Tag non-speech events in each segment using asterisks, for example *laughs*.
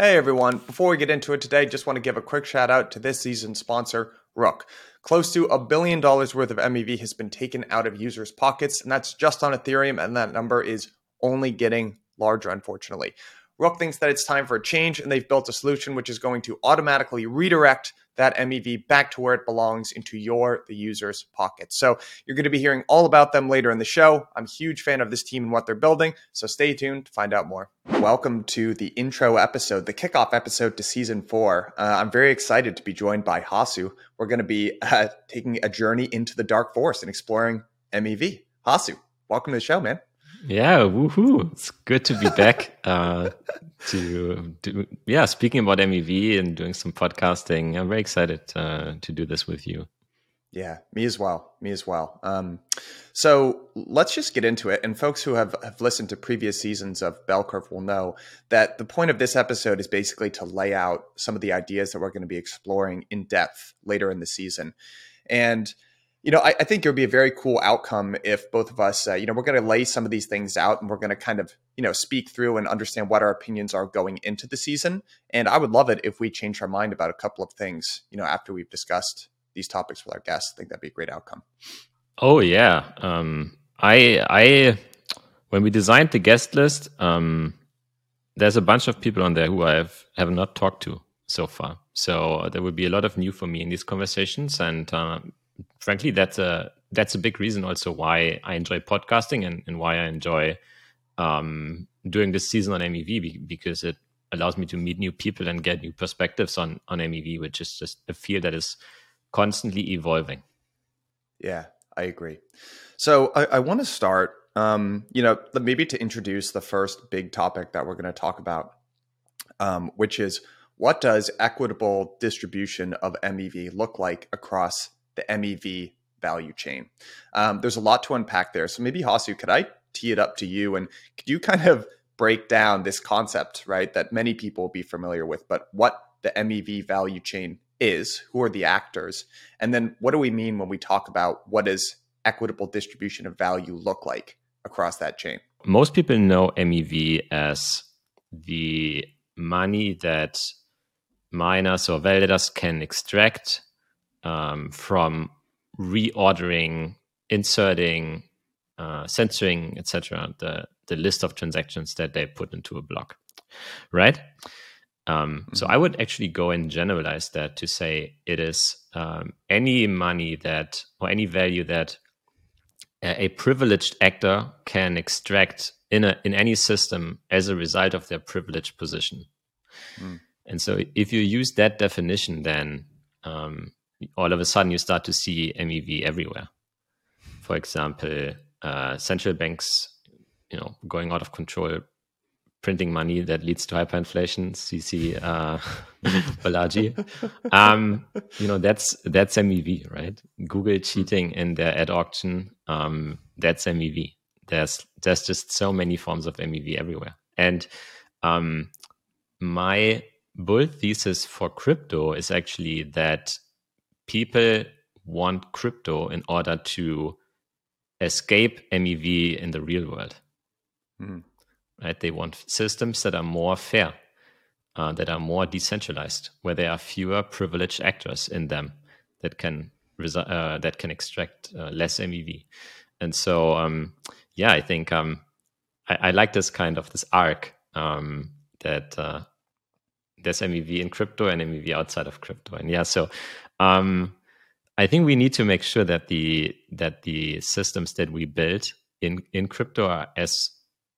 Hey everyone, before we get into it today, just want to give a quick shout out to this season's sponsor, Rook. Close to a billion dollars worth of MEV has been taken out of users' pockets, and that's just on Ethereum, and that number is only getting larger, unfortunately. Rook thinks that it's time for a change, and they've built a solution which is going to automatically redirect that MEV back to where it belongs into your, the user's pocket. So you're going to be hearing all about them later in the show. I'm a huge fan of this team and what they're building, so stay tuned to find out more. Welcome to the intro episode, the kickoff episode to season four. Uh, I'm very excited to be joined by Hasu. We're going to be uh, taking a journey into the dark forest and exploring MEV. Hasu, welcome to the show, man. Yeah, woohoo! It's good to be back. *laughs* Uh, to do, yeah, speaking about MEV and doing some podcasting, I'm very excited uh, to do this with you. Yeah, me as well. Me as well. Um, so let's just get into it. And folks who have, have listened to previous seasons of Bell Curve will know that the point of this episode is basically to lay out some of the ideas that we're going to be exploring in depth later in the season. And you know, I, I, think it would be a very cool outcome if both of us, uh, you know, we're going to lay some of these things out and we're going to kind of, you know, speak through and understand what our opinions are going into the season. And I would love it if we change our mind about a couple of things, you know, after we've discussed these topics with our guests. I think that'd be a great outcome. Oh yeah, um, I, I, when we designed the guest list, um, there's a bunch of people on there who I have have not talked to so far. So there will be a lot of new for me in these conversations, and uh, frankly, that's a that's a big reason also why I enjoy podcasting and, and why I enjoy um, doing this season on MEV because it allows me to meet new people and get new perspectives on on MEV, which is just a field that is constantly evolving. Yeah, I agree. So I, I want to start, um, you know, maybe to introduce the first big topic that we're going to talk about, um, which is what does equitable distribution of MEV look like across the MEV value chain. Um, there's a lot to unpack there. So maybe Hasu, could I tee it up to you and could you kind of break down this concept, right, that many people will be familiar with, but what the MEV value chain is, who are the actors, and then what do we mean when we talk about what does equitable distribution of value look like across that chain? Most people know MEV as the money that miners or validators can extract um, from reordering, inserting, uh, censoring, etc. The the list of transactions that they put into a block, right? Um, mm-hmm. So I would actually go and generalize that to say it is um, any money that or any value that a, a privileged actor can extract in a in any system as a result of their privileged position. Mm. And so if you use that definition, then um, all of a sudden you start to see MEV everywhere. For example, uh, central banks, you know, going out of control, printing money that leads to hyperinflation. CC uh, *laughs* Balaji. Um, you know, that's that's MEV, right? Google cheating in their ad auction. Um, that's MEV. There's there's just so many forms of MEV everywhere, and um, my bull thesis for crypto is actually that people want crypto in order to escape MEV in the real world. Mm. Right? They want systems that are more fair, uh, that are more decentralized, where there are fewer privileged actors in them that can uh, that can extract uh, less MEV. And so, um, yeah, I think um, I, I, like this kind of this arc um, that uh, there's MEV in crypto and MEV outside of crypto. And yeah, so um, I think we need to make sure that the that the systems that we build in in crypto are as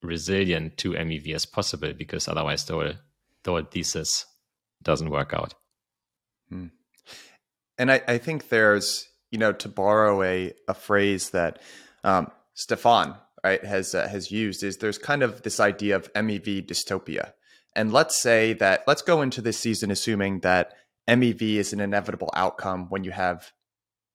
resilient to MEV as possible, because otherwise the whole the whole thesis doesn't work out. Hmm. And I, I, think there's you know to borrow a a phrase that um, Stefan right has uh, has used is there's kind of this idea of MEV dystopia. And let's say that let's go into this season assuming that MEV is an inevitable outcome when you have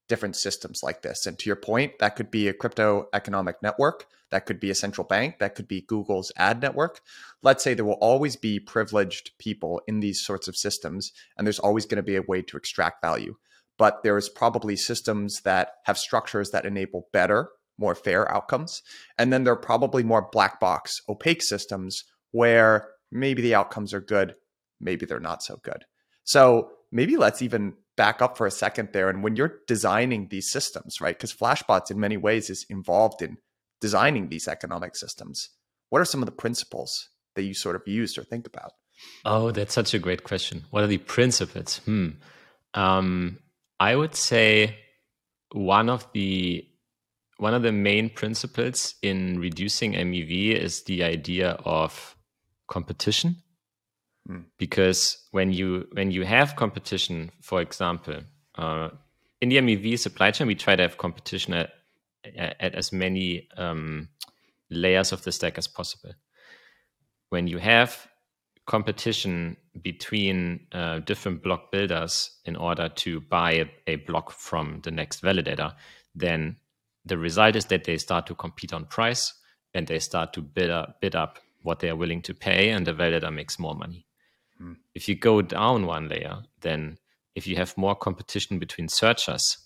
different systems like this. And to your point, that could be a crypto economic network, that could be a central bank, that could be Google's ad network. Let's say there will always be privileged people in these sorts of systems, and there's always going to be a way to extract value. But there's probably systems that have structures that enable better, more fair outcomes. And then there are probably more black box, opaque systems where maybe the outcomes are good, maybe they're not so good. So maybe let's even back up for a second there. And when you're designing these systems, right? Because Flashbots in many ways is involved in designing these economic systems. What are some of the principles that you sort of used or think about? Oh, that's such a great question. What are the principles? Hmm. Um, I would say one of the one of the main principles in reducing MEV is the idea of competition. Because when you when you have competition, for example, uh, in the MEV supply chain, we try to have competition at, at as many um, layers of the stack as possible. When you have competition between uh, different block builders in order to buy a, a, block from the next validator, then the result is that they start to compete on price and they start to bid up, bid up what they are willing to pay, and the validator makes more money. Hmm. If you go down one layer, then if you have more competition between searchers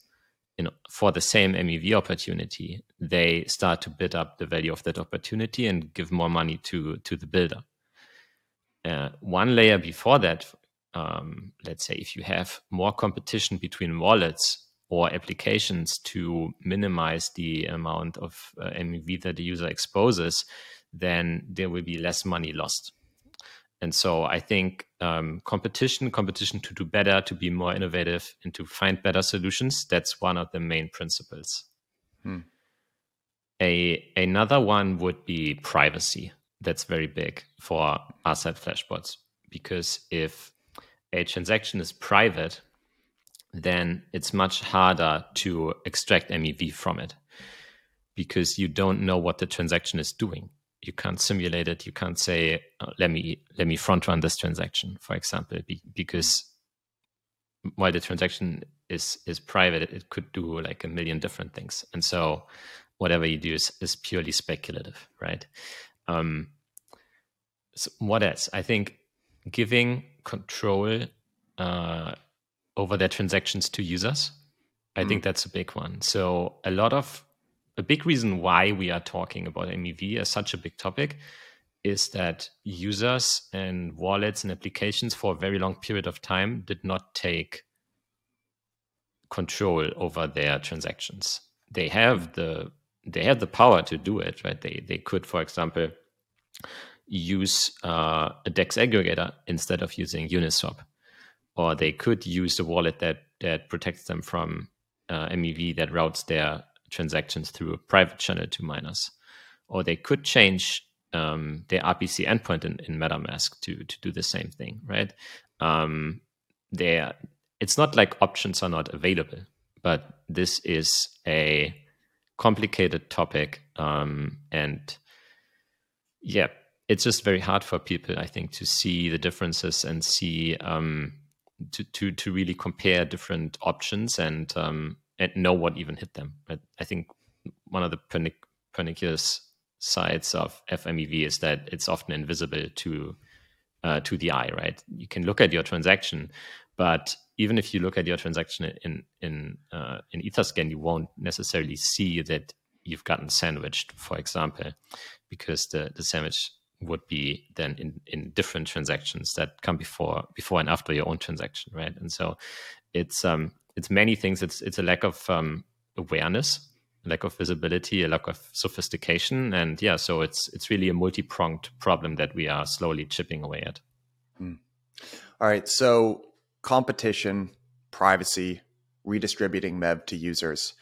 for the same MEV opportunity, they start to bid up the value of that opportunity and give more money to to the builder. Uh, one layer before that, um, let's say if you have more competition between wallets or applications to minimize the amount of uh, MEV that the user exposes, then there will be less money lost. And so I think um, competition, competition to do better, to be more innovative, and to find better solutions. That's one of the main principles. Hmm. A another one would be privacy. That's very big for us at Flashbots because if a transaction is private, then it's much harder to extract MEV from it because you don't know what the transaction is doing you can't simulate it. You can't say, oh, "Let me let me front run this transaction," for example, be, because while the transaction is is private, it, it, could do like a million different things, and so whatever you do is, is purely speculative, right? Um, so what else? I think giving control uh, over their transactions to users. I mm. think that's a big one. So a lot of a big reason why we are talking about MEV as such a big topic is that users and wallets and applications for a very long period of time did not take control over their transactions. They have the they have the power to do it, right? They they could, for example, use uh, a DEX aggregator instead of using Uniswap, or they could use a wallet that that protects them from uh, MEV that routes their transactions through a private channel to miners. Or they could change um, their RPC endpoint in, in, MetaMask to to do the same thing, right? Um, there, it's not like options are not available, but this is a complicated topic, um, and yeah, it's just very hard for people, I think, to see the differences and see um, to to to really compare different options and um, and know what even hit them. But I think one of the pernic- pernicious sides of FMEV is that it's often invisible to uh, to the eye. Right? You can look at your transaction, but even if you look at your transaction in in uh, in Etherscan, you won't necessarily see that you've gotten sandwiched, for example, because the the sandwich would be then in in different transactions that come before before and after your own transaction, right? And so it's um it's many things. It's it's a lack of um, awareness, a lack of visibility, a lack of sophistication, and yeah, so it's it's really a multi pronged problem that we are slowly chipping away at. Hmm. All right, so competition, privacy, redistributing MEV to users.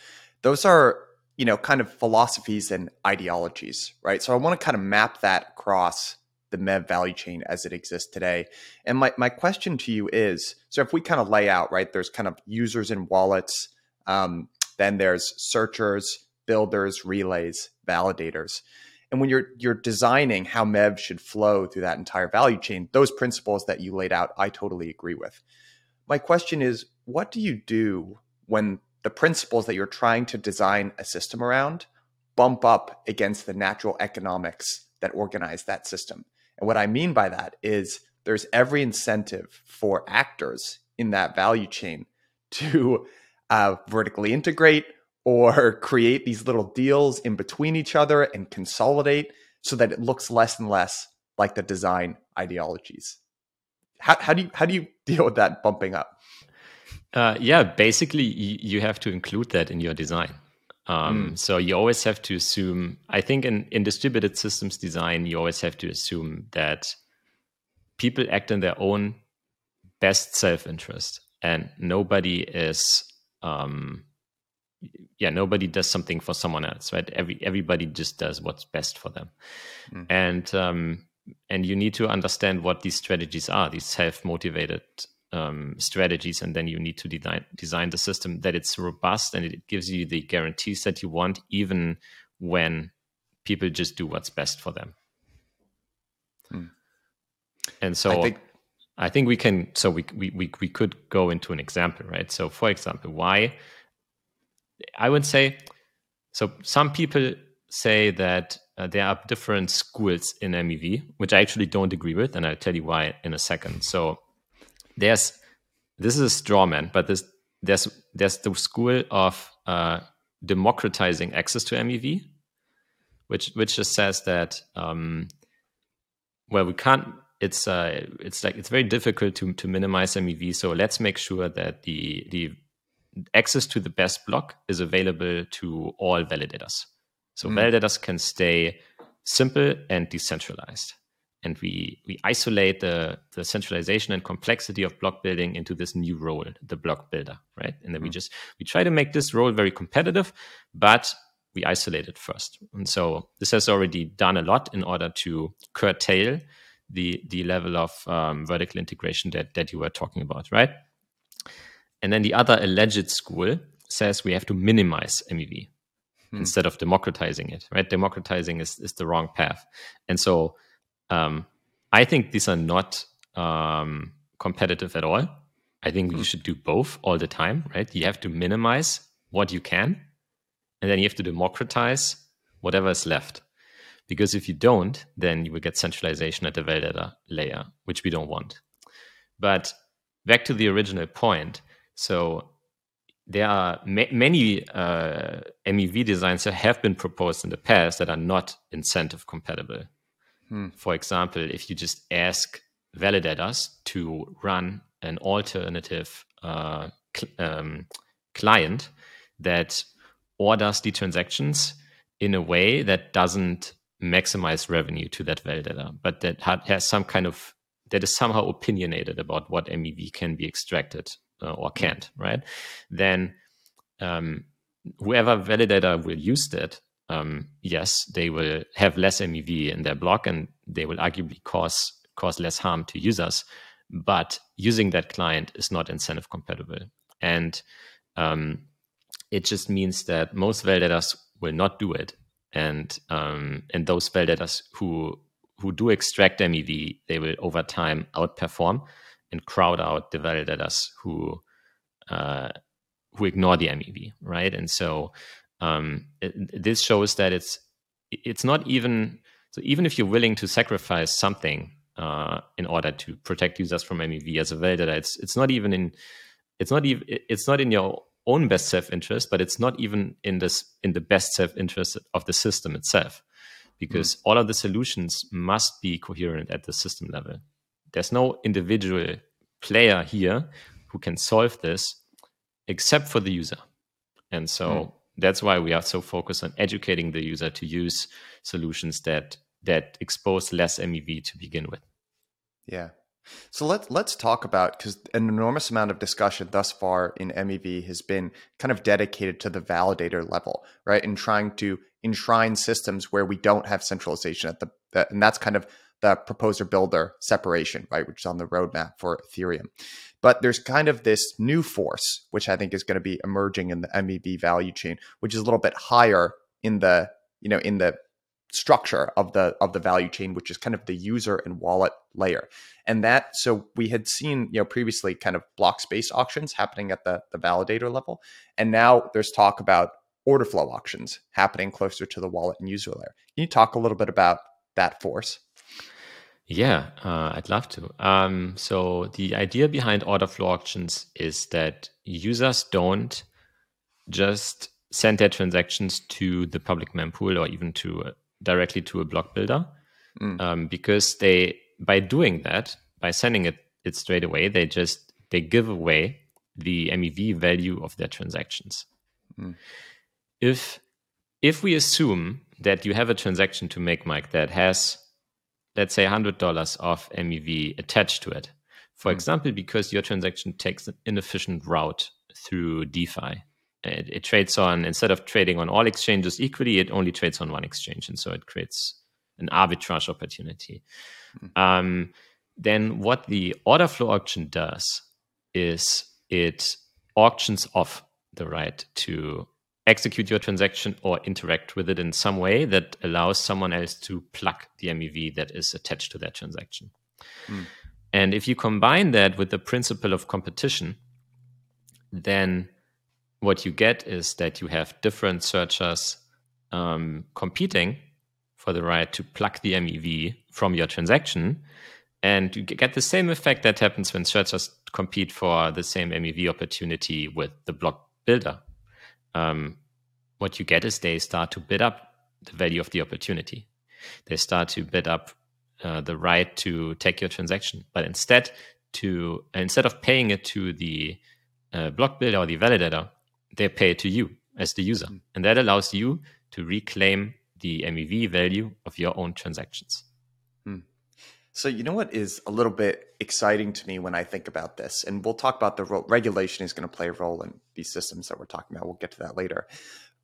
Those are you know kind of philosophies and ideologies, right? So I want to kind of map that across the MEV value chain as it exists today. And my, my question to you is so if we kind of lay out, right, there's kind of users and wallets, um, then there's searchers, builders, relays, validators. And when you're you're designing how MEV should flow through that entire value chain, those principles that you laid out, I totally agree with. my question is what do you do when the principles that you're trying to design a system around bump up against the natural economics that organize that system? And what I mean by that is there's every incentive for actors in that value chain to uh, vertically integrate or *laughs* create these little deals in between each other and consolidate so that it looks less and less like the design ideologies. How, how do you how do you *laughs* deal with that bumping up? Uh, yeah, basically, you, you, have to include that in your design. Um, mm. So you always have to assume. I think in, in distributed systems design, you always have to assume that people act in their own best self interest, and nobody is. Um, yeah, nobody does something for someone else, right? Every everybody just does what's best for them, mm. and um, and you need to understand what these strategies are. These self motivated um, strategies, and then you need to design design the system that it's robust and it gives you the guarantees that you want, even when people just do what's best for them. Hmm. And so, I think, I think, we can. So we, we we we could go into an example, right? So, for example, why I would say so. Some people say that uh, there are different schools in MEV, which I actually don't agree with, and I'll tell you why in a second. So there's this is a straw man, but there's there's there's the school of uh, democratizing access to MEV, which which just says that um, well we can't. It's uh, it's like it's very difficult to to minimize MEV. So let's make sure that the the access to the best block is available to all validators. So mm. validators can stay simple and decentralized and we we isolate the the centralization and complexity of block building into this new role the block builder right? And then mm-hmm. we just we try to make this role very competitive but we isolate it first. And so this has already done a lot in order to curtail the the level of um, vertical integration that that you were talking about right? And then the other alleged school says we have to minimize mev hmm. instead of democratizing it right? Democratizing is, is the wrong path. And so um, I think these are not um, competitive at all. I think mm. you should do both all the time, right? You have to minimize what you can, and then you have to democratize whatever is left. Because if you don't, then you will get centralization at the validator layer, which we don't want. But back to the original point. So there are ma- many uh, MEV designs that have been proposed in the past that are not incentive compatible. Hmm. For example, if you just ask validators to run an alternative uh, cl- um, client that orders the transactions in a way that doesn't maximize revenue to that validator, but that ha- has some kind of that is somehow opinionated about what MEV can be extracted uh, or hmm. can't, right? Then um, whoever validator will use that um, yes, they will have less MEV in their block and they will arguably cause cause less harm to users. But using that client is not incentive compatible, and um, it just means that most validators will not do it, and um, and those validators who who do extract MEV, they will over time outperform and crowd out the validators who uh, who ignore the MEV, right? And so um, it, this shows that it's it's not even so even if you're willing to sacrifice something uh, in order to protect users from MEV as a validator, it's it's not even in it's not even it's not in your own best self interest, but it's not even in this in the best self interest of the system itself, because mm. all of the solutions must be coherent at the system level. There's no individual player here who can solve this except for the user, and so. Mm that's why we are so focused on educating the user to use solutions that that expose less MEV to begin with. Yeah. So let's let's talk about because an enormous amount of discussion thus far in MEV has been kind of dedicated to the validator level, right? And trying to enshrine systems where we don't have centralization at the, the and that's kind of the proposer builder separation, right, which is on the roadmap for Ethereum. But there's kind of this new force, which I think is going to be emerging in the MEV value chain, which is a little bit higher in the, you know, in the structure of the of the value chain which is kind of the user and wallet layer. And that so we had seen you know previously kind of block space auctions happening at the the validator level. And now there's talk about order flow auctions happening closer to the wallet and user layer. Can you talk a little bit about that force yeah uh, i'd love to um, so the idea behind order flow auctions is that users don't just send their transactions to the public mempool or even to directly to a block builder mm. um, because they by doing that by sending it it straight away they just they give away the mev value of their transactions mm. if if we assume that you have a transaction to make mike that has let's say $100 of mev attached to it for mm. example because your transaction takes an inefficient route through defi it, it, trades on instead of trading on all exchanges equally, it only trades on one exchange, and so it creates an arbitrage opportunity. Mm-hmm. Um, then what the order flow auction does is it auctions off the right to execute your transaction or interact with it in some way that allows someone else to plug the MEV that is attached to that transaction. Mm. And if you combine that with the principle of competition, then what you get is that you have different searchers um, competing for the right to plug the MEV from your transaction. And you get the same effect that happens when searchers compete for the same MEV opportunity with the block builder. Um, what you get is they start to bid up the value of the opportunity. They start to bid up uh, the right to take your transaction, but instead to instead of paying it to the uh, block builder or the validator, they pay it to you as the user. Mm. And that allows you to reclaim the MEV value of your own transactions. So, you know what is a little bit exciting to me when I think about this? And we'll talk about the role, regulation is going to play a role in these systems that we're talking about. We'll get to that later.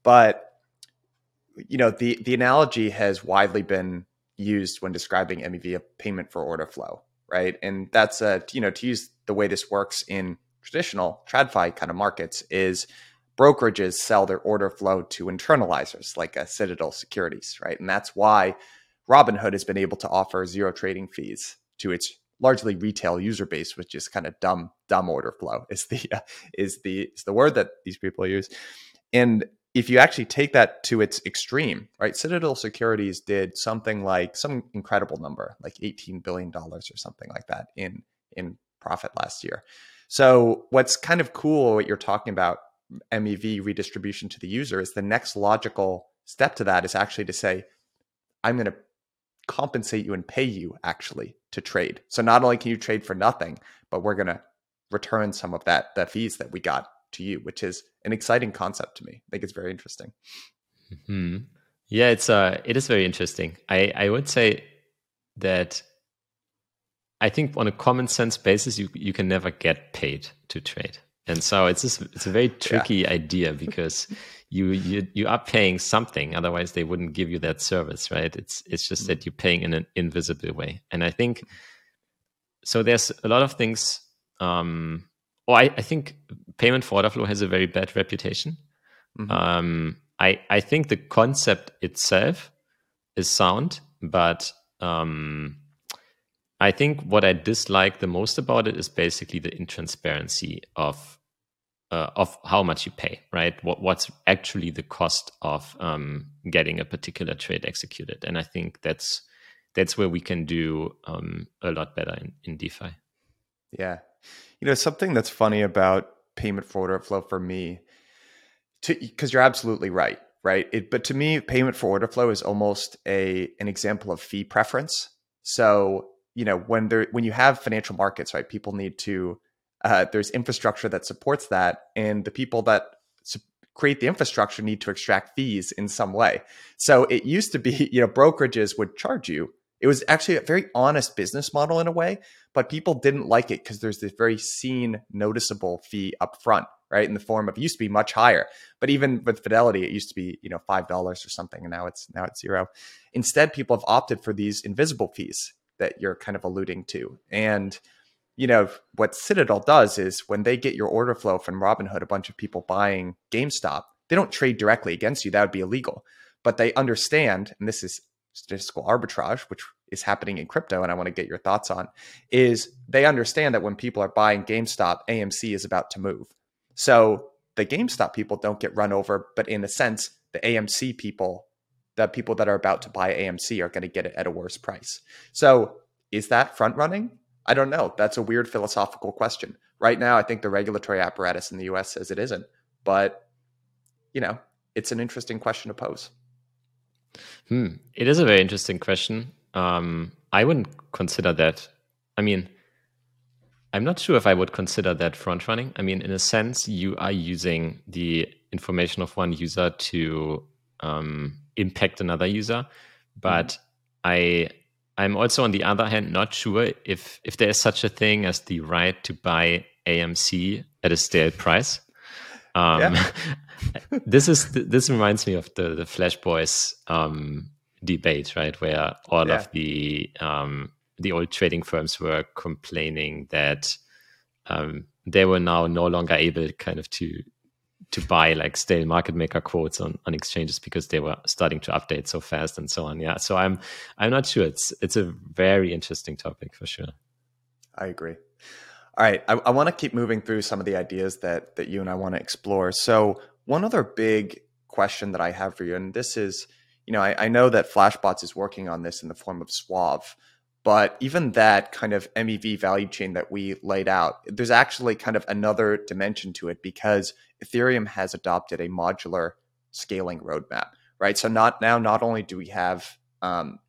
But, you know, the, the analogy has widely been used when describing MEV a payment for order flow, right? And that's a, you know, to use the way this works in traditional TradFi kind of markets is brokerages sell their order flow to internalizers like a Citadel Securities, right? And that's why Robinhood has been able to offer zero trading fees to its largely retail user base, which is kind of dumb, dumb order flow *laughs* is the uh, is the is the word that these people use. And if you actually take that to its extreme, right? Citadel Securities did something like some incredible number, like eighteen billion dollars or something like that in in profit last year. So what's kind of cool, what you're talking about MEV redistribution to the user is the next logical step to that is actually to say, I'm going to compensate you and pay you actually to trade. So not only can you trade for nothing, but we're going to return some of that the fees that we got to you, which is an exciting concept to me. I think it's very interesting. hmm Yeah, it's uh, it is very interesting. I I would say that I think on a common sense basis, you you can never get paid to trade. And so it's just, it's a very tricky yeah. idea because *laughs* you, you you are paying something, otherwise they wouldn't give you that service, right? It's it's just mm-hmm. that you're paying in an invisible way. And I think so. There's a lot of things. Um, or I, I think payment for order flow has a very bad reputation. Mm-hmm. Um, I I think the concept itself is sound, but um, I think what I dislike the most about it is basically the intransparency of uh, of how much you pay, right? What what's actually the cost of um, getting a particular trade executed, and I think that's that's where we can do um, a lot better in, in DeFi. Yeah, you know something that's funny about payment for order flow for me, because you're absolutely right, right? It, but to me, payment for order flow is almost a an example of fee preference. So you know when there when you have financial markets right people need to uh, there's infrastructure that supports that and the people that su- create the infrastructure need to extract fees in some way. So it used to be *laughs* you know brokerages would charge you. It was actually a very honest business model in a way but people didn't like it because there's this very seen noticeable fee up front right in the form of used to be much higher but even with fidelity it used to be you know five dollars or something and now it's now it's zero. Instead people have opted for these invisible fees that you're kind of alluding to. And you know what Citadel does is when they get your order flow from Robinhood, a bunch of people buying GameStop, they don't trade directly against you. That would be illegal. But they understand, and this is statistical arbitrage, which is happening in crypto, and I want to get your thoughts on, is they understand that when people are buying GameStop, AMC is about to move. So the GameStop people don't get run over, but in a sense, the AMC people, the people that are about to buy AMC are going to get it at a worse price. So is that front running? I don't know. That's a weird philosophical question. Right now, I think the regulatory apparatus in the US says it isn't, but you know, it's an interesting question to pose. Hmm. It is a very interesting question. Um, I wouldn't consider that. I mean, I'm not sure if I would consider that front running. I mean, in a sense, you are using the information of one user to um, impact another user, but mm-hmm. I I'm also on the other hand not sure if if there is such a thing as the right to buy AMC at a stale price. Um, yeah. *laughs* this is this reminds me of the the Flash Boys um, debate, right, where all yeah. of the um, the old trading firms were complaining that um, they were now no longer able, kind of, to to buy like stale market maker quotes on, on exchanges because they were starting to update so fast and so on. Yeah. So I'm I'm not sure. It's it's a very interesting topic for sure. I agree. All right. I, I want to keep moving through some of the ideas that that you and I want to explore. So one other big question that I have for you, and this is, you know, I, I know that Flashbots is working on this in the form of Suave. But even that kind of MEV value chain that we laid out, there's actually kind of another dimension to it because Ethereum has adopted a modular scaling roadmap, right? So not now, not only do we have um,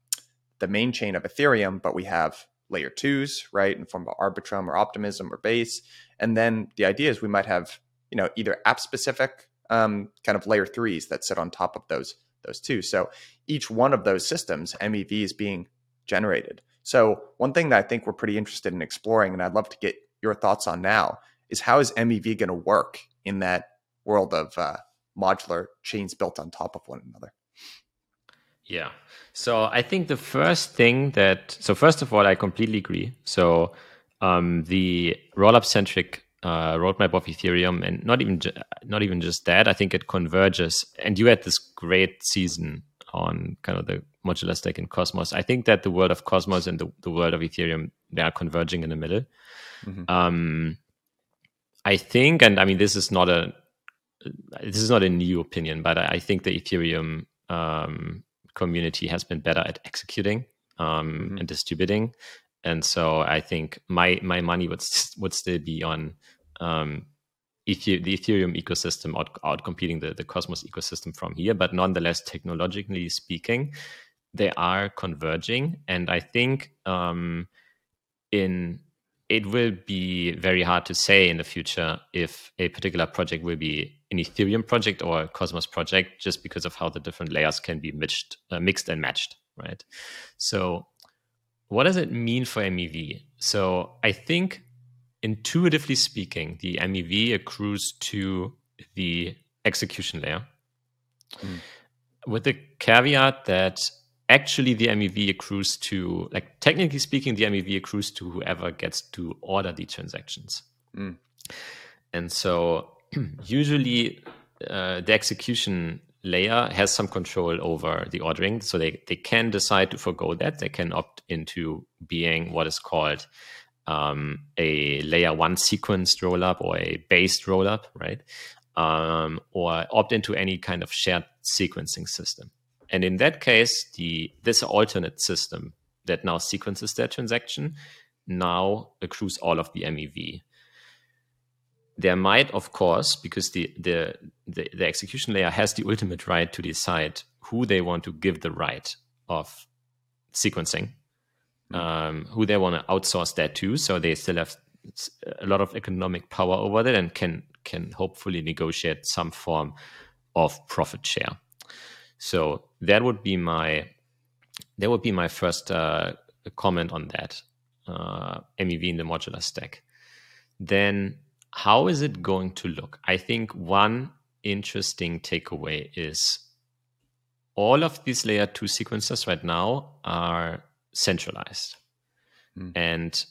the main chain of Ethereum, but we have layer twos, right, in form of Arbitrum or Optimism or Base, and then the idea is we might have you know either app specific um, kind of layer threes that sit on top of those those two. So each one of those systems, MEV is being generated. So one thing that I think we're pretty interested in exploring, and I'd love to get your thoughts on now, is how is MEV going to work in that world of uh, modular chains built on top of one another? Yeah. So I think the first thing that so first of all, I completely agree. So um, the rollup centric uh, roadmap of Ethereum, and not even not even just that, I think it converges. And you had this great season on kind of the modular stack in Cosmos. I think that the world of Cosmos and the, the world of Ethereum they are converging in the middle. Mm-hmm. Um, I think, and I mean, this is not a this is not a new opinion, but I, I think the Ethereum um, community has been better at executing um, mm-hmm. and distributing, and so I think my my money would would still be on um, The Ethereum ecosystem out, out competing the, the Cosmos ecosystem from here. But nonetheless, technologically speaking, they are converging. And I think um, in it will be very hard to say in the future if a particular project will be an Ethereum project or a Cosmos project, just because of how the different layers can be mixed, uh, mixed and matched, right? So, what does it mean for MEV? So, I think intuitively speaking, the MEV accrues to the execution layer. Mm. With the caveat that actually the MEV accrues to, like technically speaking, the MEV accrues to whoever gets to order the transactions. Mm. And so *clears throat* usually uh, the execution layer has some control over the ordering. So they, they can decide to forego that. They can opt into being what is called um, a layer one sequenced rollup or a based rollup, right? Um, or opt into any kind of shared sequencing system. And in that case, the this alternate system that now sequences that transaction now accrues all of the MEV. There might, of course, because the, the, the, the execution layer has the ultimate right to decide who they want to give the right of sequencing um, who they want to outsource that to. So they still have a lot of economic power over that and can can hopefully negotiate some form of profit share. So that would be my that would be my first uh, comment on that uh, MEV in the modular stack. Then how is it going to look? I think one interesting takeaway is all of these layer two sequences right now are centralized. Mm. And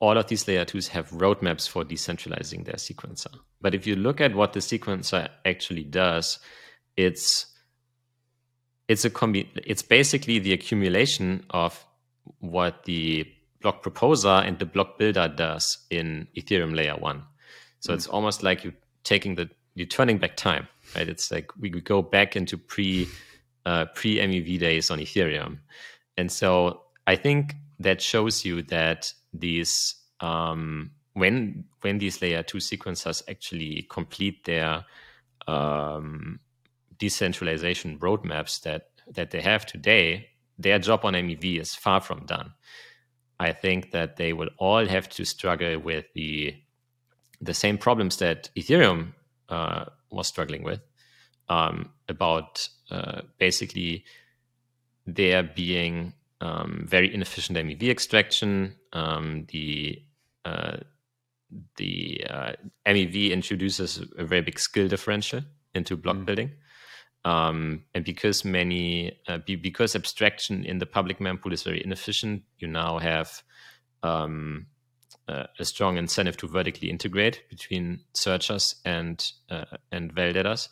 all of these layer twos have roadmaps for decentralizing their sequencer. But if you look at what the sequencer actually does, it's it's a combi- it's basically the accumulation of what the block proposer and the block builder does in Ethereum layer one. So mm. it's almost like you taking the you're turning back time, right? It's like we could go back into pre uh, pre MEV days on Ethereum, and so I think that shows you that these um, when when these layer two sequencers actually complete their um, decentralization roadmaps that that they have today, their job on MEV is far from done. I think that they will all have to struggle with the the same problems that Ethereum uh, was struggling with um, about uh, basically there being um, very inefficient MEV extraction. Um, the uh, the uh, MEV introduces a very big skill differential into block mm. building. Um, and because many, uh, be, because abstraction in the public mempool is very inefficient, you now have um, uh, a strong incentive to vertically integrate between searchers and uh, and validators.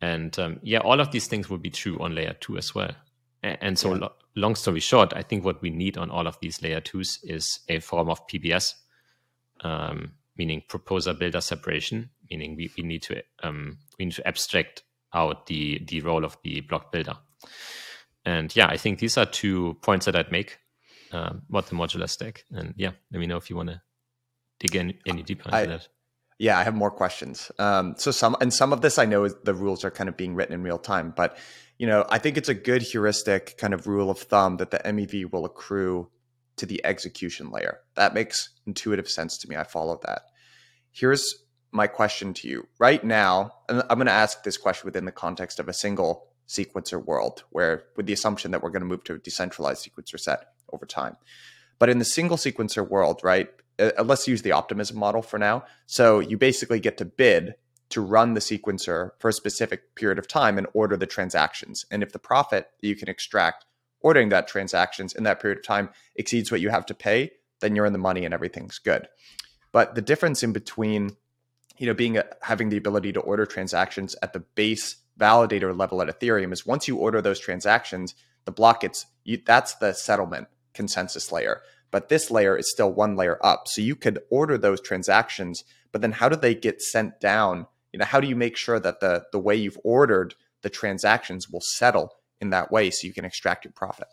And um, yeah, all of these things will be true on layer two as well. And, so, yeah. lo- long story short, I think what we need on all of these layer twos is a form of PBS, um, meaning proposer builder separation, meaning we, we need to um, we need to abstract out the the role of the block builder. And yeah, I think these are two points that I'd make um, about the modular stack. And yeah, let me know if you want to dig in any deeper into I, that. Yeah, I have more questions. Um, so some and some of this I know the rules are kind of being written in real time, but you know I think it's a good heuristic kind of rule of thumb that the MEV will accrue to the execution layer. That makes intuitive sense to me. I follow that. Here's my question to you right now, and I'm going to ask this question within the context of a single sequencer world, where with the assumption that we're going to move to a decentralized sequencer set over time. But in the single sequencer world, right? Uh, let's use the optimism model for now. So you basically get to bid to run the sequencer for a specific period of time and order the transactions. And if the profit that you can extract ordering that transactions in that period of time exceeds what you have to pay, then you're in the money and everything's good. But the difference in between, you know, being a, having the ability to order transactions at the base validator level at Ethereum is once you order those transactions, the block gets you, that's the settlement consensus layer. But this layer is still one layer up. So you could order those transactions, but then how do they get sent down? You know, how do you make sure that the the way you've ordered the transactions will settle in that way so you can extract your profit?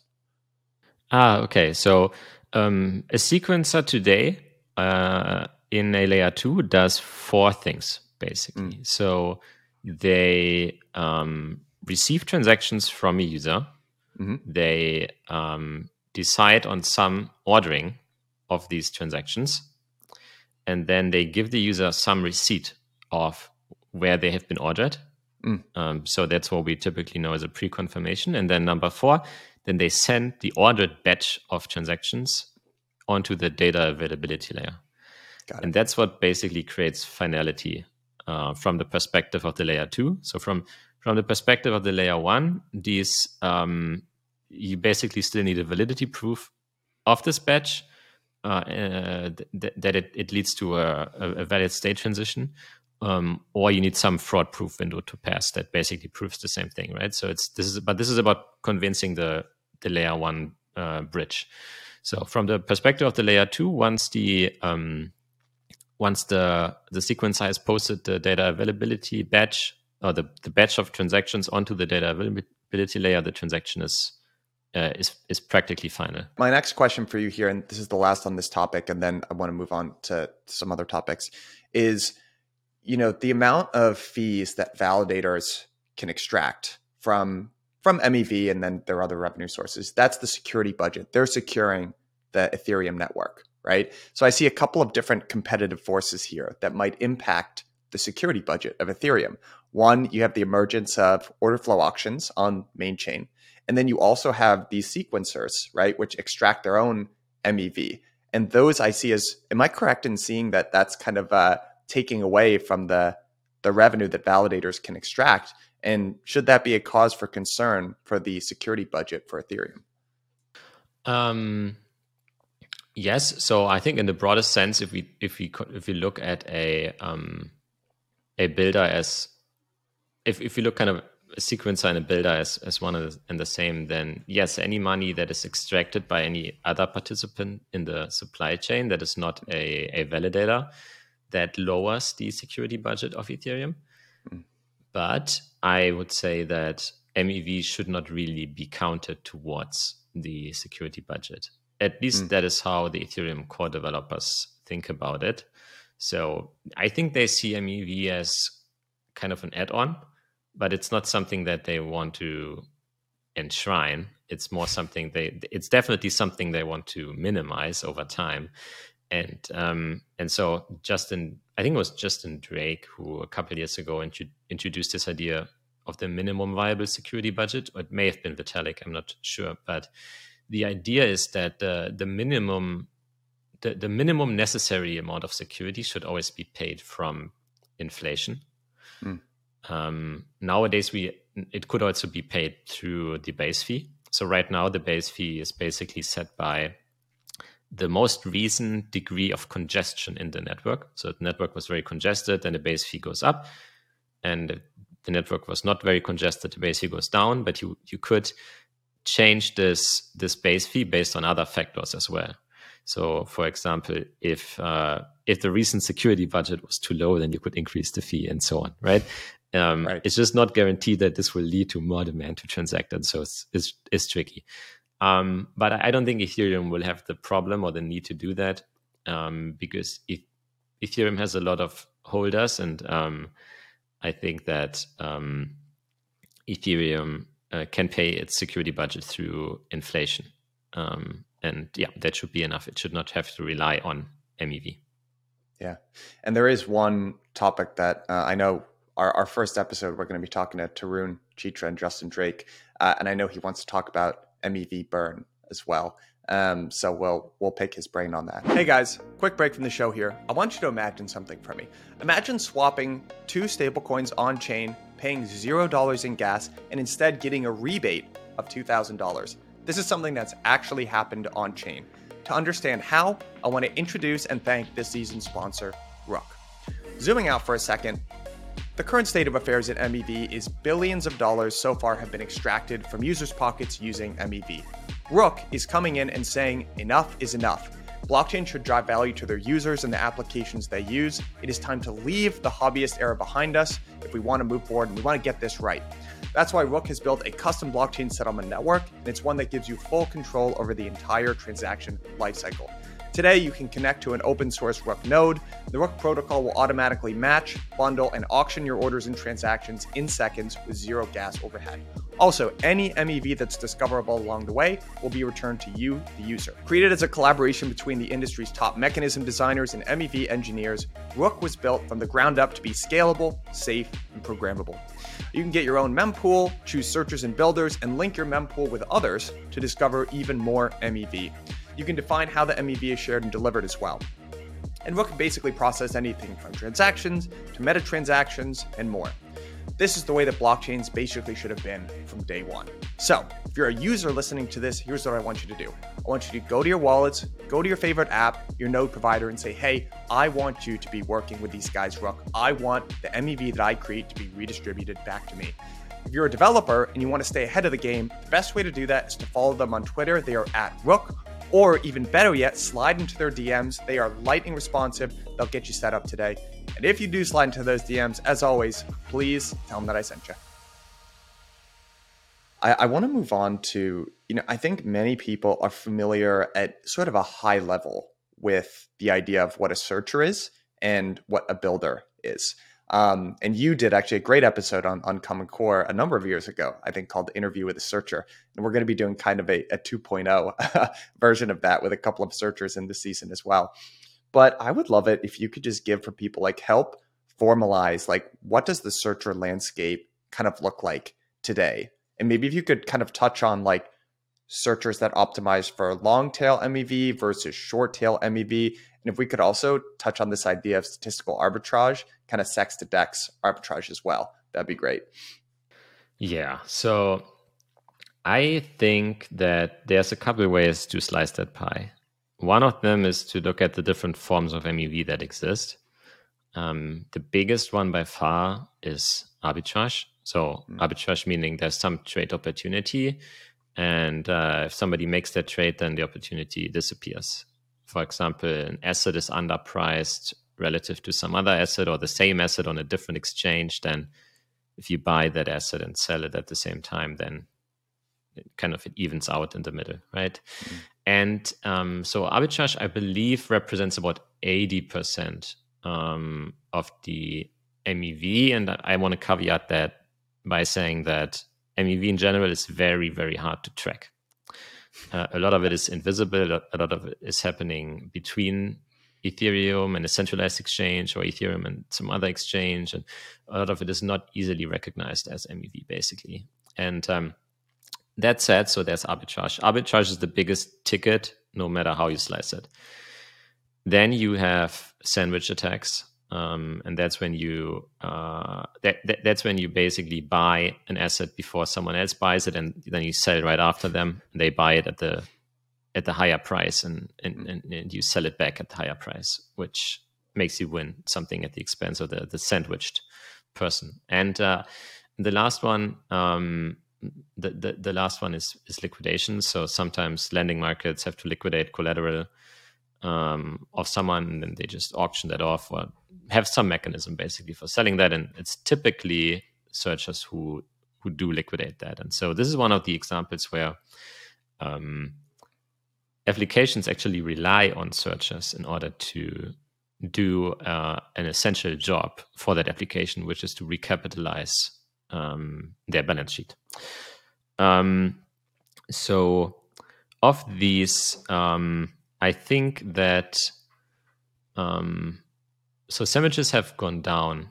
Ah, okay. So um, a sequencer today uh, in a layer two does four things basically. Mm. So they um, receive transactions from a user. Mm-hmm. They um, decide on some ordering of these transactions, and then they give the user some receipt of where they have been ordered. Mm. Um, so that's what we typically know as a pre-confirmation. And then number four, then they send the ordered batch of transactions onto the data availability layer. And that's what basically creates finality uh, from the perspective of the layer two. So from from the perspective of the layer one, these um, you basically still need a validity proof of this batch uh, uh, th- that it, it, leads to a, a, valid state transition, um, or you need some fraud proof window to pass that basically proves the same thing, right? So it's this is but this is about convincing the the layer one uh, bridge. So from the perspective of the layer two, once the um, once the the sequencer has posted the data availability batch or the, the batch of transactions onto the data availability layer, the transaction is uh, is is practically final. My next question for you here, and this is the last on this topic, and then I want to move on to some other topics, is you know the amount of fees that validators can extract from from MEV and then their other revenue sources. That's the security budget. They're securing the Ethereum network, right? So I see a couple of different competitive forces here that might impact the security budget of Ethereum. One, you have the emergence of order flow auctions on main chain. And then you also have these sequencers, right, which extract their own MEV. And those I see as, am I correct in seeing that that's kind of uh, taking away from the the revenue that validators can extract? And should that be a cause for concern for the security budget for Ethereum? Um, yes. So I think in the broadest sense, if we if we if we look at a um, a builder as if if you look kind of a sequencer and a builder as, as one and the same, then yes, any money that is extracted by any other participant in the supply chain that is not a, a validator, that lowers the security budget of Ethereum. Mm. But I would say that MEV should not really be counted towards the security budget. At least mm. that is how the Ethereum core developers think about it. So I think they see MEV as kind of an add on, but it's not something that they want to enshrine. It's more something they, it's definitely something they want to minimize over time. And um, and so Justin, I think it was Justin Drake who a couple years ago introduced this idea of the minimum viable security budget, or it may have been Vitalik, I'm not sure, but the idea is that the the minimum the, the minimum necessary amount of security should always be paid from inflation. Mm. Um, nowadays, we it could also be paid through the base fee. So right now, the base fee is basically set by the most recent degree of congestion in the network. So the network was very congested, and the base fee goes up, and the network was not very congested, the base fee goes down. But you you could change this this base fee based on other factors as well. So, for example, if uh, if the recent security budget was too low, then you could increase the fee and so on, right? Um, right. It's just not guaranteed that this will lead to more demand to transact, and so it's it's, it's tricky. Um, but I don't think Ethereum will have the problem or the need to do that um, because if Ethereum has a lot of holders, and um, I think that um, Ethereum uh, can pay its security budget through inflation. Um, and yeah, that should be enough. It should not have to rely on MEV. Yeah. And there is one topic that uh, I know our, our first episode, we're going to be talking to Tarun Chitra and Justin Drake. Uh, and I know he wants to talk about MEV burn as well. Um, so we'll we'll pick his brain on that. Hey guys, quick break from the show here. I want you to imagine something for me. Imagine swapping two stablecoins on chain, paying zero dollars in gas, and instead getting a rebate of two thousand dollars. This is something that's actually happened on chain. To understand how, I want to introduce and thank this season's sponsor, Rook. Zooming out for a second, the current state of affairs at MEV is billions of dollars so far have been extracted from users' pockets using MEV. Rook is coming in and saying enough is enough. Blockchain should drive value to their users and the applications they use. It is time to leave the hobbyist era behind us if we want to move forward and we want to get this right. That's why Rook has built a custom blockchain settlement network, and it's one that gives you full control over the entire transaction lifecycle. Today, you can connect to an open source Rook node. The Rook protocol will automatically match, bundle, and auction your orders and transactions in seconds with zero gas overhead. Also, any MEV that's discoverable along the way will be returned to you, the user. Created as a collaboration between the industry's top mechanism designers and MEV engineers, Rook was built from the ground up to be scalable, safe, and programmable. You can get your own mempool, choose searchers and builders, and link your mempool with others to discover even more MEV. You can define how the MEV is shared and delivered as well. And Rook can basically process anything from transactions to meta transactions and more. This is the way that blockchains basically should have been from day one. So, if you're a user listening to this, here's what I want you to do. I want you to go to your wallets, go to your favorite app, your node provider, and say, hey, I want you to be working with these guys, Rook. I want the MEV that I create to be redistributed back to me. If you're a developer and you want to stay ahead of the game, the best way to do that is to follow them on Twitter. They are at Rook or even better yet, slide into their DMs. They are lightning responsive. They'll get you set up today. And if you do slide into those DMs, as always, please tell them that I sent you. I, I want to move on to, you know, I think many people are familiar at sort of a high level with the idea of what a searcher is and what a builder is. Um, and you did actually a great episode on, on Common Core a number of years ago, I think called Interview with a Searcher. And we're going to be doing kind of a, a 2.0 *laughs* version of that with a couple of searchers in the season as well. But I would love it if you could just give for people like help formalize like what does the searcher landscape kind of look like today? And maybe if you could kind of touch on like searchers that optimize for long tail MEV versus short tail MEV. And if we could also touch on this idea of statistical arbitrage, kind of CEX to dex arbitrage as well, that'd be great. Yeah. So I think that there's a couple of ways to slice that pie. One of them is to look at the different forms of MEV that exist. Um, the biggest one by far is arbitrage. So mm. arbitrage meaning there's some trade opportunity, and uh, if somebody makes that trade, then the opportunity disappears. For example, an asset is underpriced relative to some other asset or the same asset on a different exchange, then if you buy that asset and sell it at the same time, then it kind of it evens out in the middle, right? Mm. And um, so arbitrage, I believe, represents about 80% um, of the MEV. And I want to caveat that by saying that MEV in general is very, very hard to track. Uh, a lot of it is invisible, a lot of it is happening between Ethereum and a centralized exchange or Ethereum and some other exchange. And a lot of it is not easily recognized as MEV, basically. And um, that said, so there's arbitrage. Arbitrage is the biggest ticket, no matter how you slice it. Then you have sandwich attacks, um, and that's when you uh, that, that, that's when you basically buy an asset before someone else buys it, and then you sell it right after them. And they buy it at the at the higher price, and, and and, and you sell it back at the higher price, which makes you win something at the expense of the the sandwiched person. And uh, the last one um, the, the, the last one is is liquidation. So sometimes lending markets have to liquidate collateral um, of someone, and then they just auction that off or have some mechanism basically for selling that. And it's typically searchers who who do liquidate that. And so this is one of the examples where um, applications actually rely on searchers in order to do uh, an essential job for that application, which is to recapitalize um, their balance sheet. Um, so, of these, um, I think that um, so sandwiches have gone down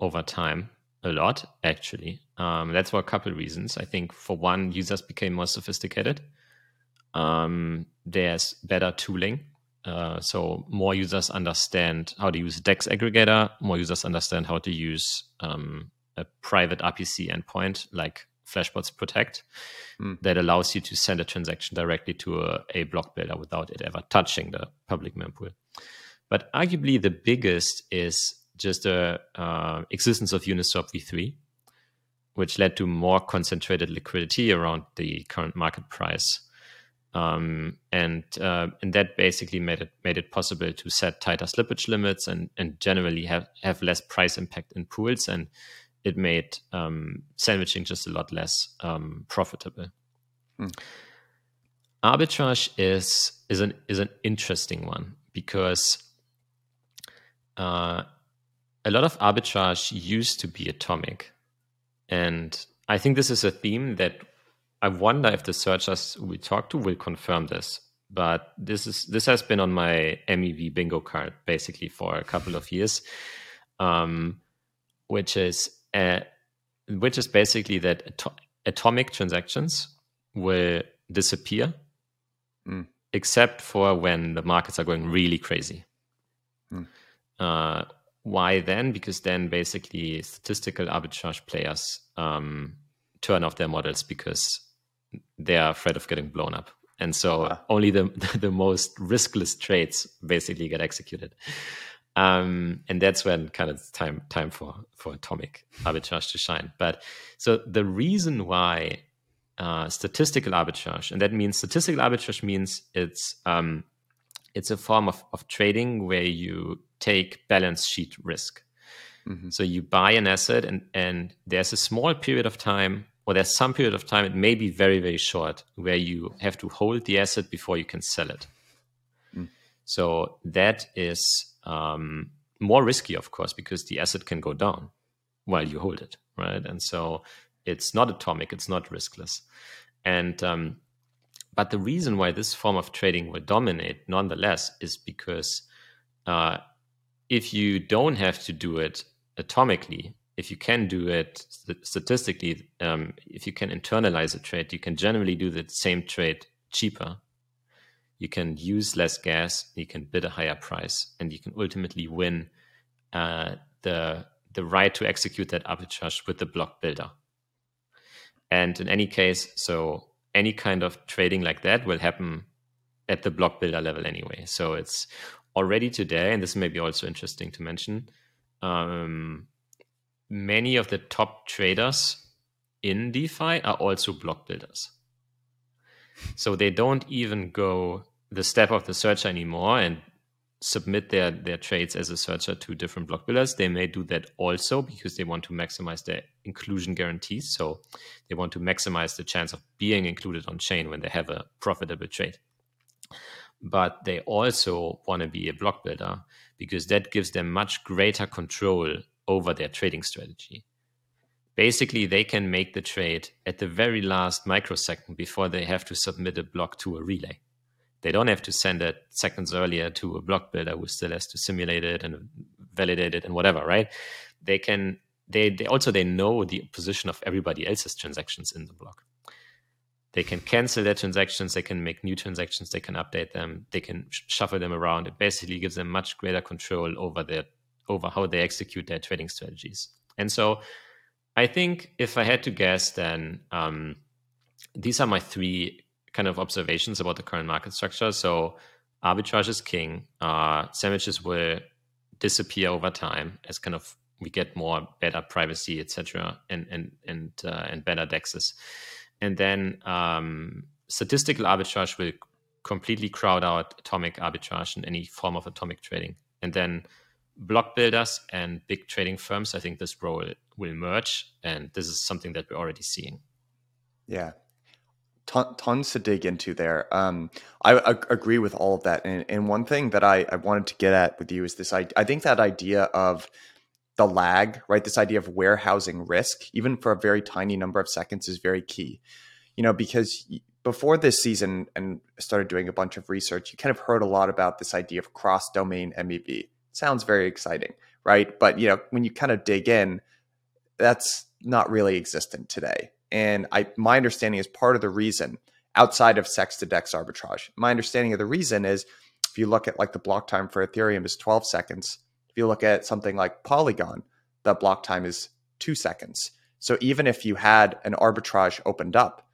over time a lot, actually. Um, that's for a couple of reasons. I think for one, users became more sophisticated. Um, there's better tooling. Uh, so more users understand how to use a DEX aggregator. More users understand how to use um, a private RPC endpoint like Flashbots Protect mm. that allows you to send a transaction directly to a, a, block builder without it ever touching the public mempool. But arguably the biggest is just the uh, existence of Uniswap v3, which led to more concentrated liquidity around the current market price. Um, and uh, and that basically made it made it possible to set tighter slippage limits and and generally have have less price impact in pools and it made um, sandwiching just a lot less um, profitable. Mm. Arbitrage is is an is an interesting one because uh, a lot of arbitrage used to be atomic, and I think this is a theme that I wonder if the searchers we talk to will confirm this. But this is this has been on my MEV bingo card basically for a couple of years, um, which is uh, which is basically that ato- atomic transactions will disappear, mm. except for when the markets are going really crazy. Mm. Uh, why then? Because then basically statistical arbitrage players um, turn off their models because they are afraid of getting blown up. And so ah. only the *laughs* the most riskless trades basically get executed. Um, and that's when kind of time time for for atomic arbitrage to shine. But so the reason why uh, statistical arbitrage, and that means statistical arbitrage means it's um, it's a form of, of trading where you take balance sheet risk. Mm-hmm. So you buy an asset, and and there's a small period of time, or there's some period of time. It may be very very short, where you have to hold the asset before you can sell it. Mm. So that is um, more risky, of course, because the asset can go down while you hold it, right? And so it's not atomic, it's not riskless. And um, but the reason why this form of trading will dominate, nonetheless, is because uh, if you don't have to do it atomically, if you can do it statistically, um, if you can internalize a trade, you can generally do the same trade cheaper you can use less gas, you can bid a higher price, and you can ultimately win uh, the the right to execute that arbitrage with the block builder. And in any case, so any kind of trading like that will happen at the block builder level anyway. So it's already today, and this may be also interesting to mention. Um, many of the top traders in DeFi are also block builders. So they don't even go the step of the searcher anymore and submit their, their trades as a searcher to different block builders. They may do that also because they want to maximize their inclusion guarantees. So they want to maximize the chance of being included on chain when they have a profitable trade. But they also want to be a block builder because that gives them much greater control over their trading strategy. Basically, they can make the trade at the very last microsecond before they have to submit a block to a relay. They don't have to send it seconds earlier to a block builder who still has to simulate it and validate it and whatever, right? They can they, they also they know the position of everybody else's transactions in the block. They can cancel their transactions, they can make new transactions, they can update them, they can shuffle them around. It basically gives them much greater control over their over how they execute their trading strategies. And so I think if I had to guess, then um, these are my three kind of observations about the current market structure. So arbitrage is king. Uh, sandwiches will disappear over time as kind of we get more better privacy, etc., and and and uh, and better dexes. And then um, statistical arbitrage will completely crowd out atomic arbitrage and any form of atomic trading. And then block builders and big trading firms, I think this role will merge, and this is something that we're already seeing. Yeah, Ton- tons to dig into there. Um, I, I, agree with all of that, and, and one thing that I, I, wanted to get at with you is this: I, I think that idea of the lag, right? This idea of warehousing risk, even for a very tiny number of seconds, is very key. You know, because before this season and started doing a bunch of research, you kind of heard a lot about this idea of cross-domain MEV sounds very exciting, right? But you know, when you kind of dig in, that's not really existent today. And I my understanding is part of the reason outside of CEX to dex arbitrage. My understanding of the reason is if you look at like the block time for Ethereum is 12 seconds. You look at something like Polygon, the block time is 2 seconds. So even if you had an arbitrage opened up,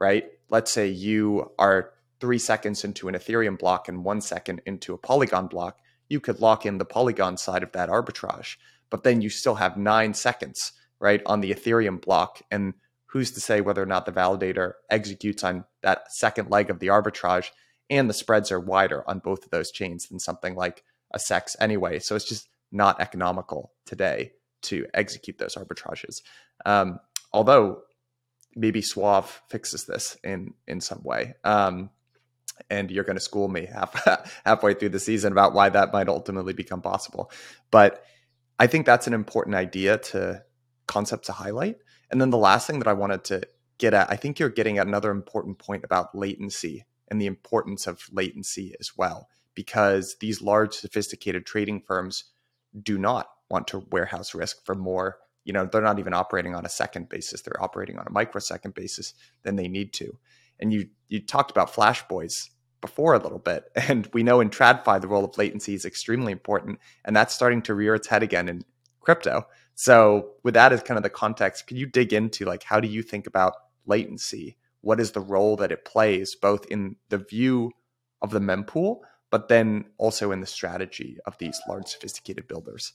right? Let's say you are 3 seconds into an Ethereum block and 1 second into a Polygon block, you could lock in the Polygon side of that arbitrage, but then you still have nine seconds, right, on the Ethereum block. And who's to say whether or not the validator executes on that second leg of the arbitrage? And the spreads are wider on both of those chains than something like a CEX anyway. So it's just not economical today to execute those arbitrages. Um, although maybe Suave fixes this in in some way. Um, and you're going to school me half, *laughs* halfway through the season about why that might ultimately become possible. But I think that's an important idea to concept to highlight. And then the last thing that I wanted to get at, I think you're getting at another important point about latency and the importance of latency as well, because these large, sophisticated trading firms do not want to warehouse risk for more. You know, they're not even operating on a second basis; they're operating on a microsecond basis than they need to. And you you talked about Flash Boys before a little bit, *laughs* and we know in TradFi the role of latency is extremely important, and that's starting to rear its head again in crypto. So, with that as kind of the context, can you dig into like how do you think about latency? What is the role that it plays both in the view of the mempool, but then also in the strategy of these large sophisticated builders?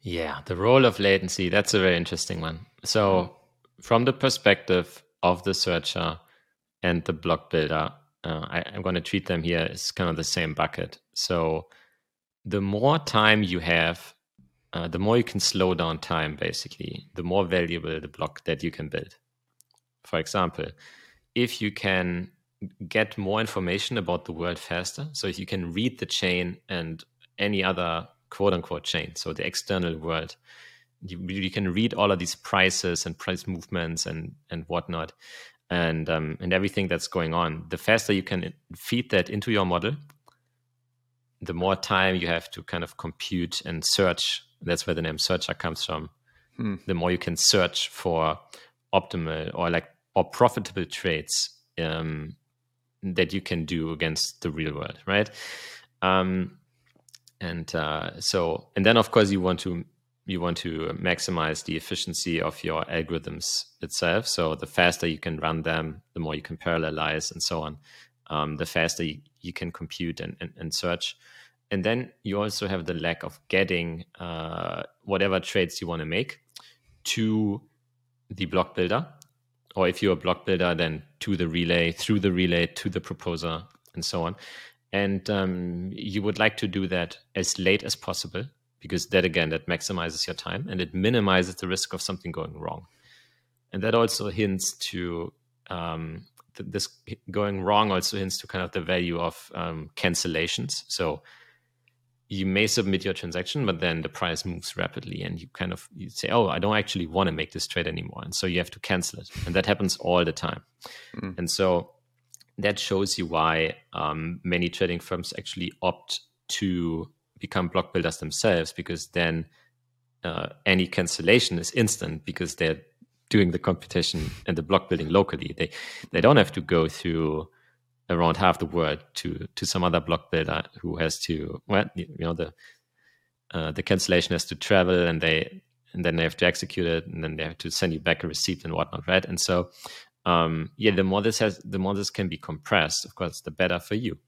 Yeah, the role of latency, that's a very interesting one. So, from the perspective of the searcher, and the block builder. Uh, I, I'm going to treat them here as kind of the same bucket. So the more time you have, uh, the more you can slow down time, basically, the more valuable the block that you can build. For example, if you can get more information about the world faster, so if you can read the chain and any other quote unquote chain, so the external world, you, you can read all of these prices and price movements and, and whatnot and um, and everything that's going on. The faster you can feed that into your model, the more time you have to kind of compute and search. That's where the name searcher comes from. Hmm. The more you can search for optimal or like or profitable trades um, that you can do against the real world, right? Um, and uh, so, and then of course you want to you want to maximize the efficiency of your algorithms itself. So the faster you can run them, the more you can parallelize and so on. Um, the faster you, you, can compute and, and, and, search. and then you also have the lack of getting uh, whatever trades you want to make to the block builder or if you're a block builder then to the relay through the relay to the proposer and so on. And um, you would like to do that as late as possible because that again that maximizes your time and it minimizes the risk of something going wrong. And that also hints to um, th- this going wrong also hints to kind of the value of um, cancellations. So you may submit your transaction but then the price moves rapidly and you kind of you say oh i don't actually want to make this trade anymore and so you have to cancel it and that happens all the time mm. and so that shows you why um, many trading firms actually opt to become block builders themselves because then uh, any cancellation is instant because they're doing the computation and the block building locally. They they don't have to go through around half the world to to some other block builder who has to well you know the uh, the cancellation has to travel and they and then they have to execute it and then they have to send you back a receipt and whatnot right? And so um, yeah the more this has the more this can be compressed. Of course the better for you.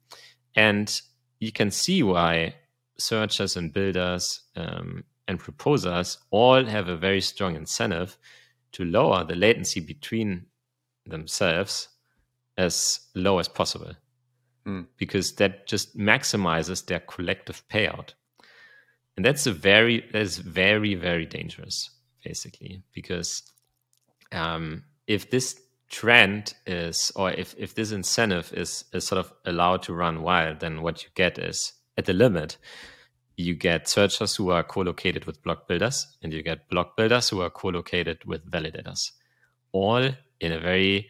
And you can see why searchers and builders um, and proposers all have a very strong incentive to lower the latency between themselves as low as possible mm. because that just maximizes their collective payout and that's a very that's very very dangerous basically because um, if this trend is or if, if this incentive is, is sort of allowed to run wild then what you get is at the limit you get searchers who are co-located with block builders and you get block builders who are co-located with validators all in a very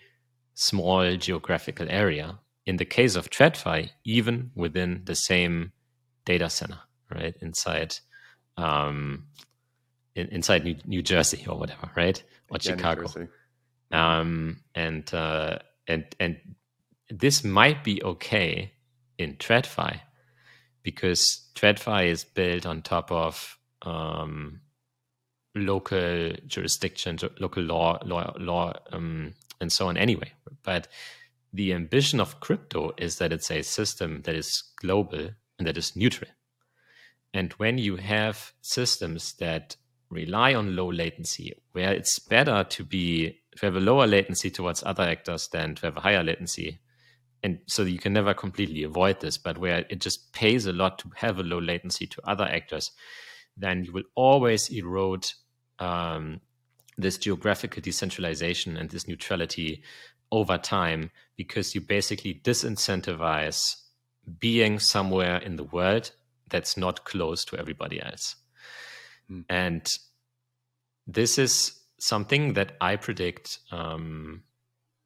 small geographical area in the case of TradFi even within the same data center right inside um in, inside new, new jersey or whatever right or yeah, chicago. Um and uh and and this might be okay in TradFi because TradFi is built on top of um, local jurisdiction, local law, law, law, um, and so on. Anyway, but the ambition of crypto is that it's a system that is global and that is neutral. And when you have systems that rely on low latency, where it's better to be to have a lower latency towards other actors than to have a higher latency and so you can never completely avoid this, but where it just pays a lot to have a low latency to other actors, then you will always erode um, this geographical decentralization and this neutrality over time because you basically disincentivize being somewhere in the world that's not close to everybody else. Mm. And this is something that I predict um,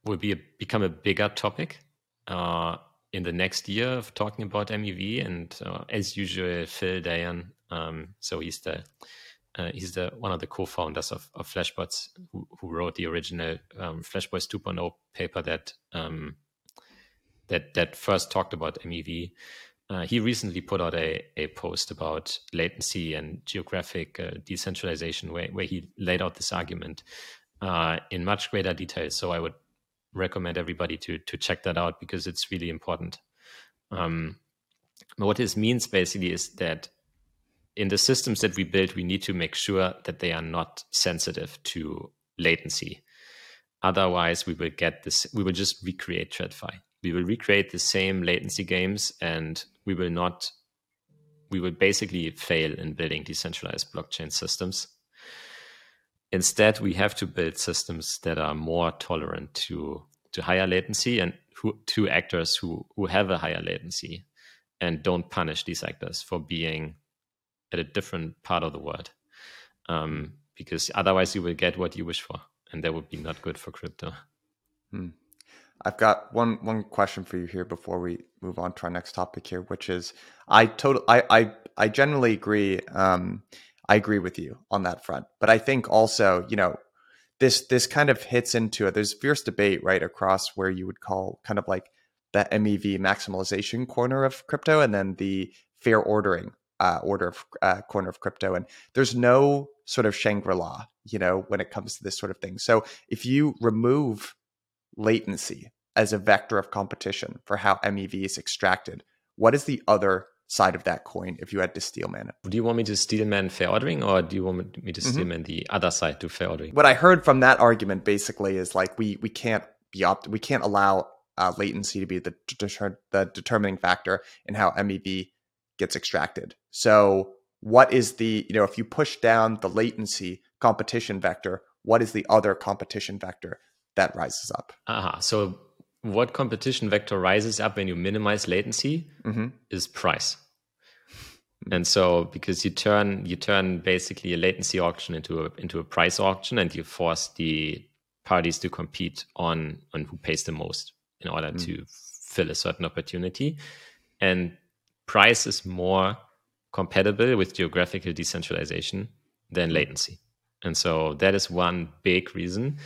will be a, become a bigger topic uh, in the next year of talking about MEV, and uh, as usual, Phil Daian. Um, so he's the uh, he's the one of the co-founders of, of Flashbots, who, who, wrote the original um, Flash Boys 2.0 paper that um, that that first talked about MEV. Uh, he recently put out a, a post about latency and geographic uh, decentralization, where, where he laid out this argument uh, in much greater detail. So I would recommend everybody to to check that out because it's really important. Um, what this means basically is that in the systems that we build, we need to make sure that they are not sensitive to latency. Otherwise, we will get this. We will just recreate TradFi. We will recreate the same latency games, and we will not. We will basically fail in building decentralized blockchain systems Instead, we have to build systems that are more tolerant to to higher latency and who, to actors who who have a higher latency and don't punish these actors for being at a different part of the world. Um, because otherwise, you will get what you wish for, and that would be not good for crypto. Hmm. I've got one one question for you here before we move on to our next topic here, which is I total I I I generally agree. Um, I agree with you on that front. But I think also, you know, this this kind of hits into it. There's fierce debate right across where you would call kind of like the MEV maximalization corner of crypto and then the fair ordering uh, order of uh, corner of crypto. And there's no sort of Shangri La, you know, when it comes to this sort of thing. So if you remove latency as a vector of competition for how MEV is extracted, what is the other side of that coin if you had to steelman it. Do you want me to steelman fair ordering or do you want me to mm-hmm. the other side to fair ordering? What I heard from that argument basically is like we we can't be opt we can't allow uh, latency to be the deter- the determining factor in how MEV gets extracted. So what is the you know if you push down the latency competition vector, what is the other competition vector that rises up? Aha. So what competition vector rises up when you minimize latency mm-hmm. is price. And so because you turn you turn basically a latency auction into a into a price auction and you force the parties to compete on on who pays the most in order mm. to fill a certain opportunity. And price is more compatible with geographical decentralization than latency. And so that is one big reason.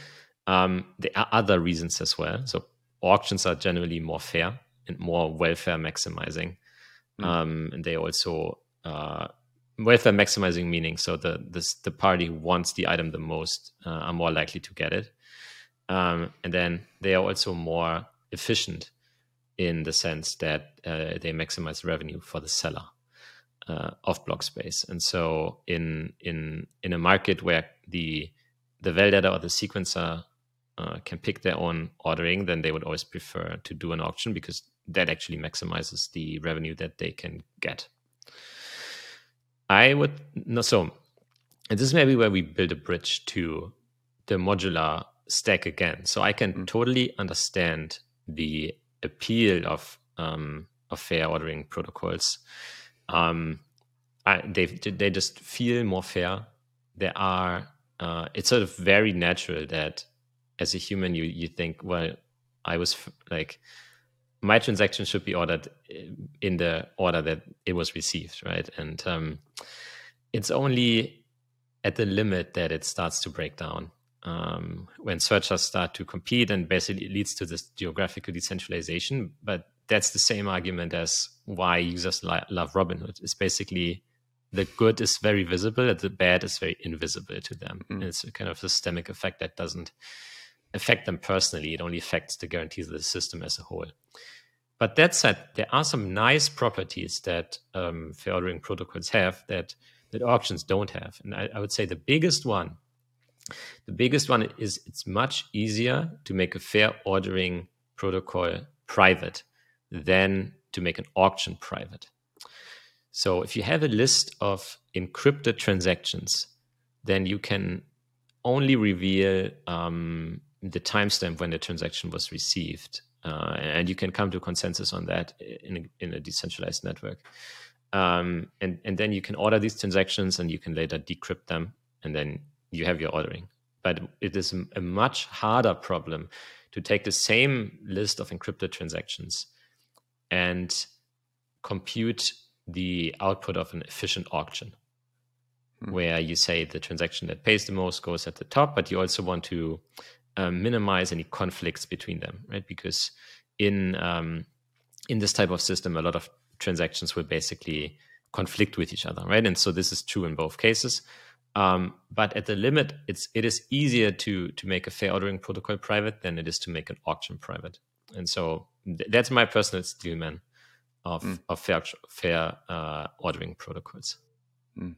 Um, there are other reasons as well. So auctions are generally more fair and more welfare maximizing. Mm. Um, and they also uh, welfare maximizing meaning so the this, the party who wants the item the most uh, are more likely to get it. Um, and then they are also more efficient in the sense that uh, they maximize revenue for the seller uh, of block space. And so in in in a market where the the validator or the sequencer uh, can pick their own ordering, then they would always prefer to do an auction because that actually maximizes the revenue that they can get. I would no so and this is maybe where we build a bridge to the modular stack again. So I can mm. totally understand the appeal of um, of fair ordering protocols. Um, they they just feel more fair. There are uh, it's sort of very natural that as a human you you think well I was like my transaction should be ordered in the order that it was received right and um, it's only at the limit that it starts to break down um, when searchers start to compete and basically it leads to this geographical decentralization. But that's the same argument as why users li- love Robinhood. It's basically the good is very visible and the bad is very invisible to them. Mm. It's a kind of systemic effect that doesn't affect them personally. It only affects the guarantees of the system as a whole. But that said, there are some nice properties that um, fair ordering protocols have that that auctions don't have. And I, I would say the biggest one the biggest one is it's much easier to make a fair ordering protocol private than to make an auction private. So if you have a list of encrypted transactions, then you can only reveal um, the timestamp when the transaction was received. Uh, and you can come to consensus on that in a, in a decentralized network. Um, and, and then you can order these transactions and you can later decrypt them and then you have your ordering. But it is a much harder problem to take the same list of encrypted transactions and compute the output of an efficient auction hmm. where you say the transaction that pays the most goes at the top, but you also want to um, minimize any conflicts between them, right? Because in um, in this type of system, a lot of transactions will basically conflict with each other, right? And so this is true in both cases. Um, but at the limit, it's it is easier to to make a fair ordering protocol private than it is to make an auction private. And so th- that's my personal steelman of mm. of fair fair uh, ordering protocols. Mm.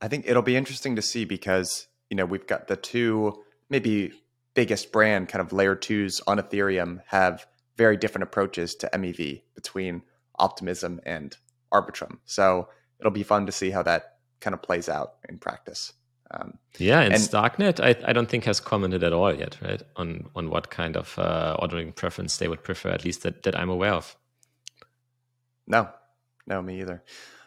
I think it'll be interesting to see because you know we've got the two maybe biggest brand kind of layer twos on Ethereum have very different approaches to MEV between Optimism and Arbitrum. So it'll be fun to see how that kind of plays out in practice. Um, yeah, and, and Starknet, I, I, don't think has commented at all yet, right, on on what kind of uh, ordering preference they would prefer, at least that, that I'm aware of. No, no, me either.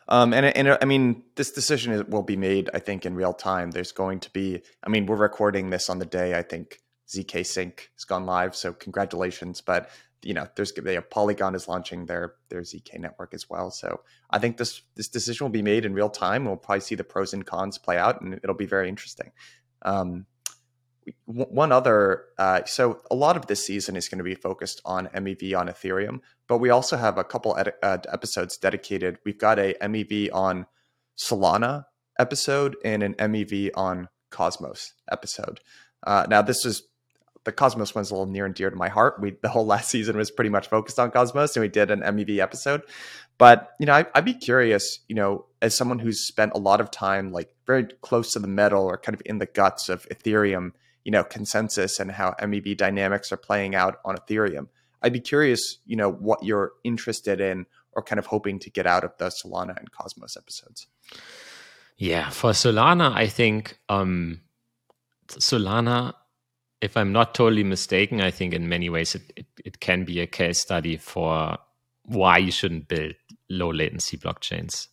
Um, and and I mean, this decision is, will be made, I think, in real time. There's going to be, I mean, we're recording this on the day I think zkSync has gone live, so congratulations. But you know, there's they Polygon is launching their their zk network as well. So I think this this decision will be made in real time. We'll probably see the pros and cons play out, and it'll be very interesting. Um, one other, uh, so a lot of this season is going to be focused on MEV on Ethereum, but we also have a couple ed- uh, episodes dedicated. We've got a MEV on Solana episode and an MEV on Cosmos episode. Uh, now, this is the Cosmos one's a little near and dear to my heart. We the whole last season was pretty much focused on Cosmos, and we did an MEV episode. But you know, I, would be curious, you know, as someone who's spent a lot of time, like very close to the metal or kind of in the guts of Ethereum, you know, consensus and how MEV dynamics are playing out on Ethereum. I'd be curious, you know, what you're interested in or kind of hoping to get out of the Solana and Cosmos episodes. Yeah, for Solana, I think um, Solana, if I'm not totally mistaken, I think in many ways it, it, it can be a case study for why you shouldn't build low latency blockchains.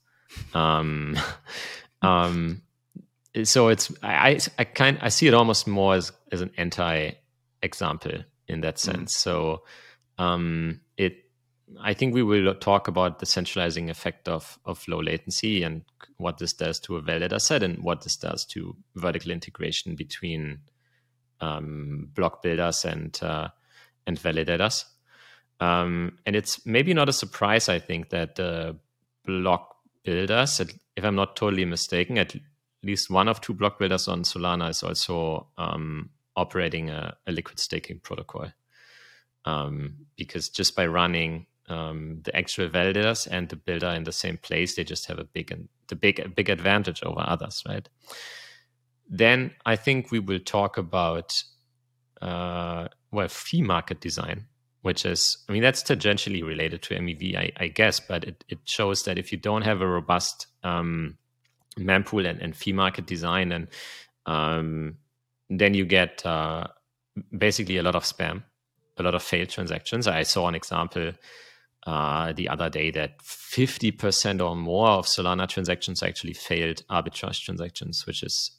Um, *laughs* um, so it's I, I kind I see it almost more as, as an anti example in that mm. sense. Mm. So um, it I think we will talk about the centralizing effect of of low latency and what this does to a validator set and what this does to vertical integration between um, block builders and uh, and validators. Um, and it's maybe not a surprise, I think, that the block builders, if I'm not totally mistaken, at least one of two block builders on Solana is also um, operating a, a, liquid staking protocol. Um, because just by running um, the actual validators and the builder in the same place, they just have a big and the big a big advantage over others, right? Then I think we will talk about uh, well fee market design, which is I mean that's tangentially related to MEV, I, I guess, but it, it shows that if you don't have a robust um, mempool and, and fee market design, and um, then you get uh, basically a lot of spam, a lot of failed transactions. I saw an example uh, the other day that 50% or more of Solana transactions actually failed arbitrage transactions, which is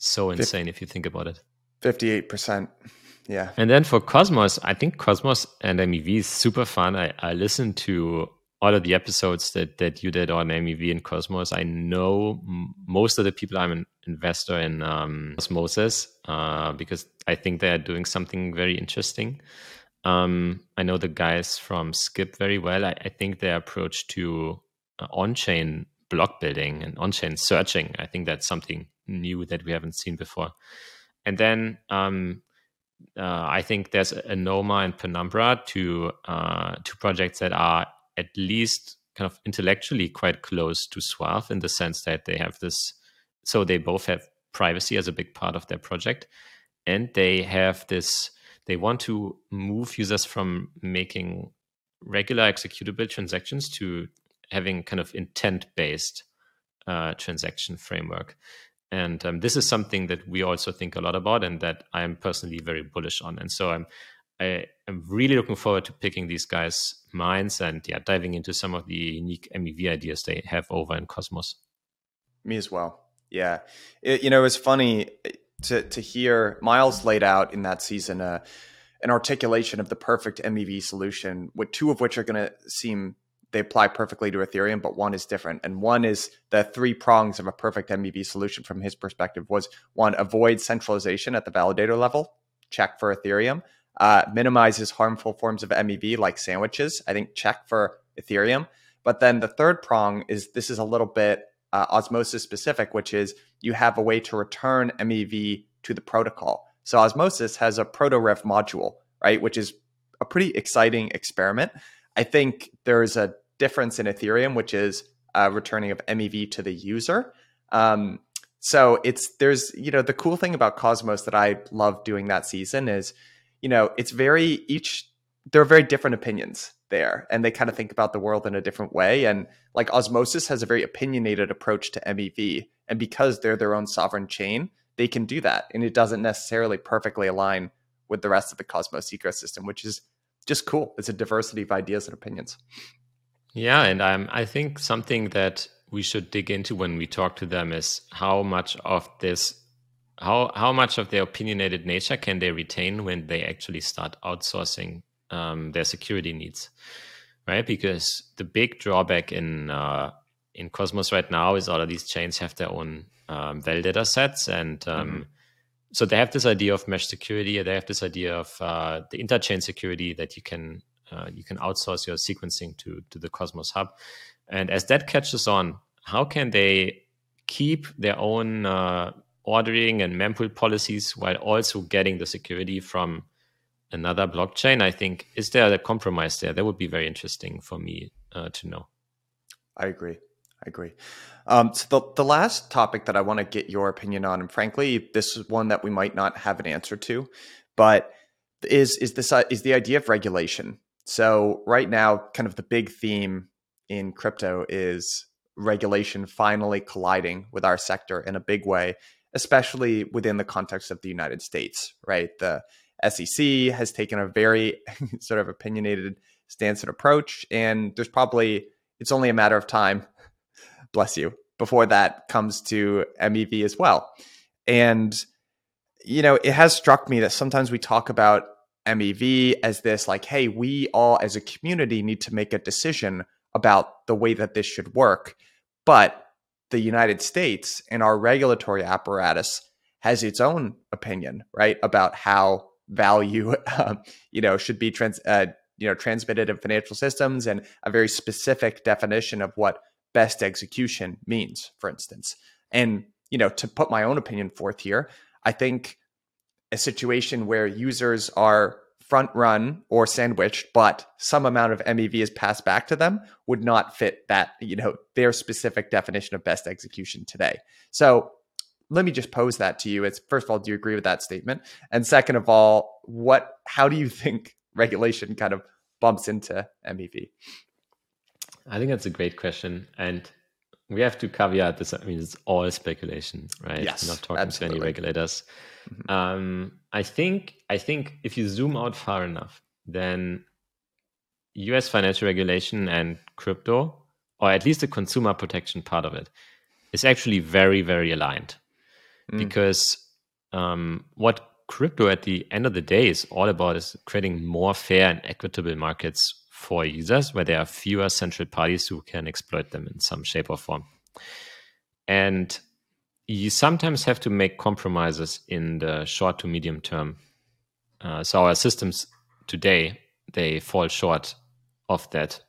so insane 50, if you think about it. 58%. Yeah. And then for Cosmos, I think Cosmos and MEV is super fun. I, I listened to all of the episodes that, that you did on MEV and Cosmos. I know m- most of the people I'm an investor in um, Osmosis uh, because I think they are doing something very interesting. Um, I know the guys from Skip very well. I, I think their approach to uh, on-chain block building and on-chain searching, I think that's something new that we haven't seen before. And then um, uh, I think there's Anoma and Penumbra, two uh, two projects that are at least kind of intellectually quite close to SUAVE in the sense that they have this. So they both have privacy as a big part of their project, and they have this they want to move users from making regular executable transactions to having kind of intent based uh, transaction framework. And um, this is something that we also think a lot about and that I am personally very bullish on. And so I'm I am really looking forward to picking these guys' minds and yeah, diving into some of the unique MEV ideas they have over in Cosmos. Me as well. Yeah, it, you know, it's funny to to hear Miles laid out in that season uh, an articulation of the perfect MEV solution, with two of which are going to seem they apply perfectly to Ethereum, but one is different. And one is the three prongs of a perfect MEV solution from his perspective was one, avoid centralization at the validator level, check for Ethereum, uh, minimizes harmful forms of MEV like sandwiches, I think check for Ethereum. But then the third prong is this is a little bit uh, osmosis specific, which is you have a way to return MEV to the protocol. So Osmosis has a ProtoRev module, right, which is a pretty exciting experiment. I think there's a difference in Ethereum, which is uh, returning of MEV to the user. Um, so it's there's you know the cool thing about Cosmos that I love doing that season is you know it's very each there are very different opinions there and they kind of think about the world in a different way and like osmosis has a very opinionated approach to mev and because they're their own sovereign chain they can do that and it doesn't necessarily perfectly align with the rest of the cosmos ecosystem which is just cool it's a diversity of ideas and opinions yeah and um, i think something that we should dig into when we talk to them is how much of this how how much of their opinionated nature can they retain when they actually start outsourcing um, their security needs, right? Because the big drawback in uh, in Cosmos right now is all of these chains have their own um, validator sets, and um, mm-hmm. so they have this idea of mesh security. They have this idea of uh, the interchain security that you can uh, you can outsource your sequencing to to the Cosmos hub. And as that catches on, how can they keep their own uh, ordering and mempool policies while also getting the security from another blockchain. I think is there a compromise there? That would be very interesting for me uh, to know. I agree. I agree. Um, so the the last topic that I want to get your opinion on, and frankly, this is one that we might not have an answer to, but is is this uh, is the idea of regulation. So right now, kind of the big theme in crypto is regulation finally colliding with our sector in a big way, especially within the context of the United States. Right, the SEC has taken a very *laughs* sort of opinionated stance and approach, and there's probably it's only a matter of time *laughs* bless you, before that comes to MEV as well. And, you know, it has struck me that sometimes we talk about MEV as this like, hey, we all as a community need to make a decision about the way that this should work. But the United States and our regulatory apparatus has its own opinion, right, about how value, *laughs* um, you know, should be trans, uh, you know, transmitted in financial systems, and a very specific definition of what best execution means, for instance. And, you know, to put my own opinion forth here, I think a situation where users are front run or sandwiched, but some amount of MEV is passed back to them would not fit that, you know, their specific definition of best execution today. So let me just pose that to you. It's first of all, do you agree with that statement? And second of all, what how do you think *laughs* regulation kind of bumps into MEV? I think that's a great question. And we have to caveat this. I mean, it's all speculation, right? Yes, We're not talking absolutely. to any regulators. Mhm. Um, I think I think if you zoom out far enough, then U.S. financial regulation and crypto, or at least the consumer protection part of it, is actually very very aligned. Mm. Because um, what crypto at the end of the day is all about is creating more fair and equitable markets for users where there are fewer central parties who can exploit them in some shape or form. And you sometimes have to make compromises in the short to medium term. Uh, so our systems today they fall short of that,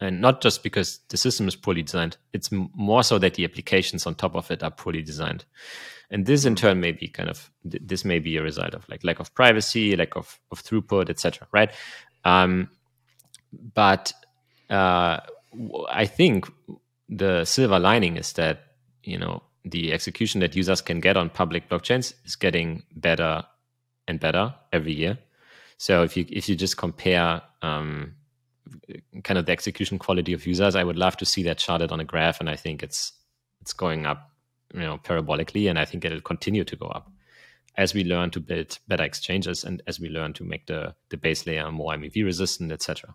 and not just because the system is poorly designed. It's more so that the applications on top of it are poorly designed, and this in turn may be kind of th- this may be a result of like lack of privacy, lack of, of throughput, etc. Right? Um, but uh, I think the silver lining is that you know the execution that users can get on public blockchains is getting better and better every year. So if you if you just compare um, kind of the execution quality of users, I would love to see that charted on a graph, and I think it's it's going up, you know, parabolically, and I think it'll continue to go up as we learn to build better exchanges and as we learn to make the the base layer more MEV resistant, etc.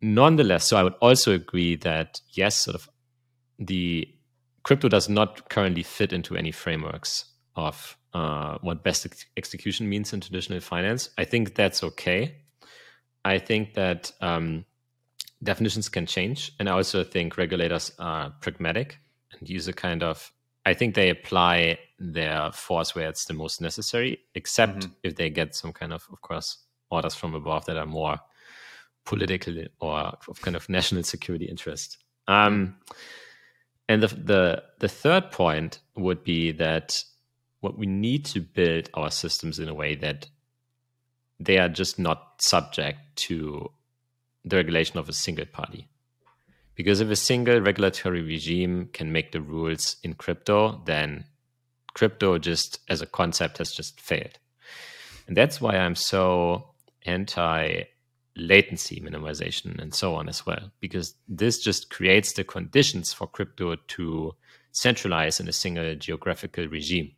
Nonetheless, so I would also agree that yes, sort of the crypto does not currently fit into any frameworks of uh, what best ex- execution means in traditional finance. I think that's okay. I think that um, definitions can change, and I also think regulators are pragmatic and use a kind of. I think they apply their force where it's the most necessary, except Mhm. if they get some kind of, of course, orders from above that are more political or of kind of *laughs* national security interest. Um, and the, the the third point would be that what we need to build our systems in a way that they are just not subject to the regulation of a single party. Because if a single regulatory regime can make the rules in crypto, then crypto just as a concept has just failed. And that's why I'm so anti latency minimization and so on as well, because this just creates the conditions for crypto to centralize in a single geographical regime.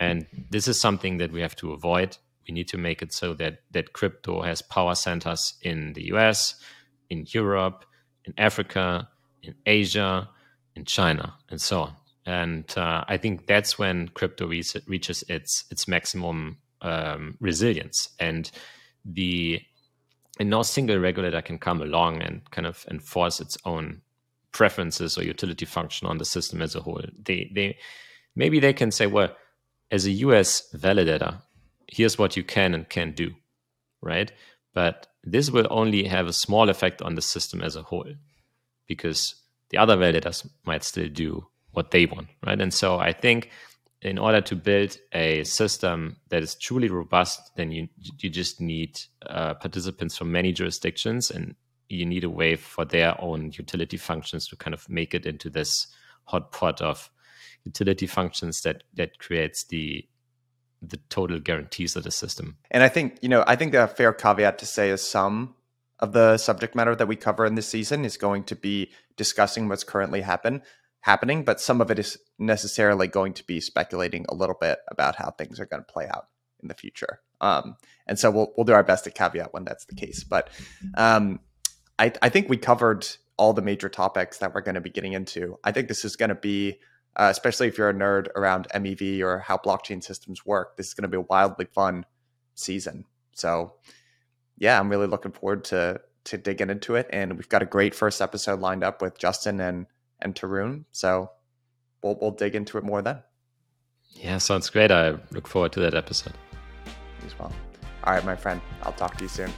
And this is something that we have to avoid. We need to make it so that that crypto has power centers in the US, in Europe, in Africa, in Asia, in China, and so on. And uh, I think that's when crypto re- reaches its its maximum um, resilience. And the and no single regulator can come along and kind of enforce its own preferences or utility function on the system as a whole. They they maybe they can say, well, as a US validator, here's what you can and can't do, right? But this will only have a small effect on the system as a whole because the other validators might still do what they want, right? And so I think in order to build a system that is truly robust, then you you just need uh, participants from many jurisdictions, and you need a way for their own utility functions to kind of make it into this hot pot of utility functions that that creates the the total guarantees of the system. And I think, you know, I think a fair caveat to say is some of the subject matter that we cover in this season is going to be discussing what's currently happen happening, but some of it is necessarily going to be speculating a little bit about how things are going to play out in the future. Um, and so we'll we'll do our best to caveat when that's the case. But um, I, I think we covered all the major topics that we're going to be getting into. I think this is going to be, uh, especially if you're a nerd around MEV or how blockchain systems work, this is going to be a wildly fun season. So, yeah, I'm really looking forward to to digging into it. And we've got a great first episode lined up with Justin and and Tarun. So we'll we'll dig into it more then. Yeah, sounds great. I look forward to that episode. As well. All right, my friend. I'll talk to you soon.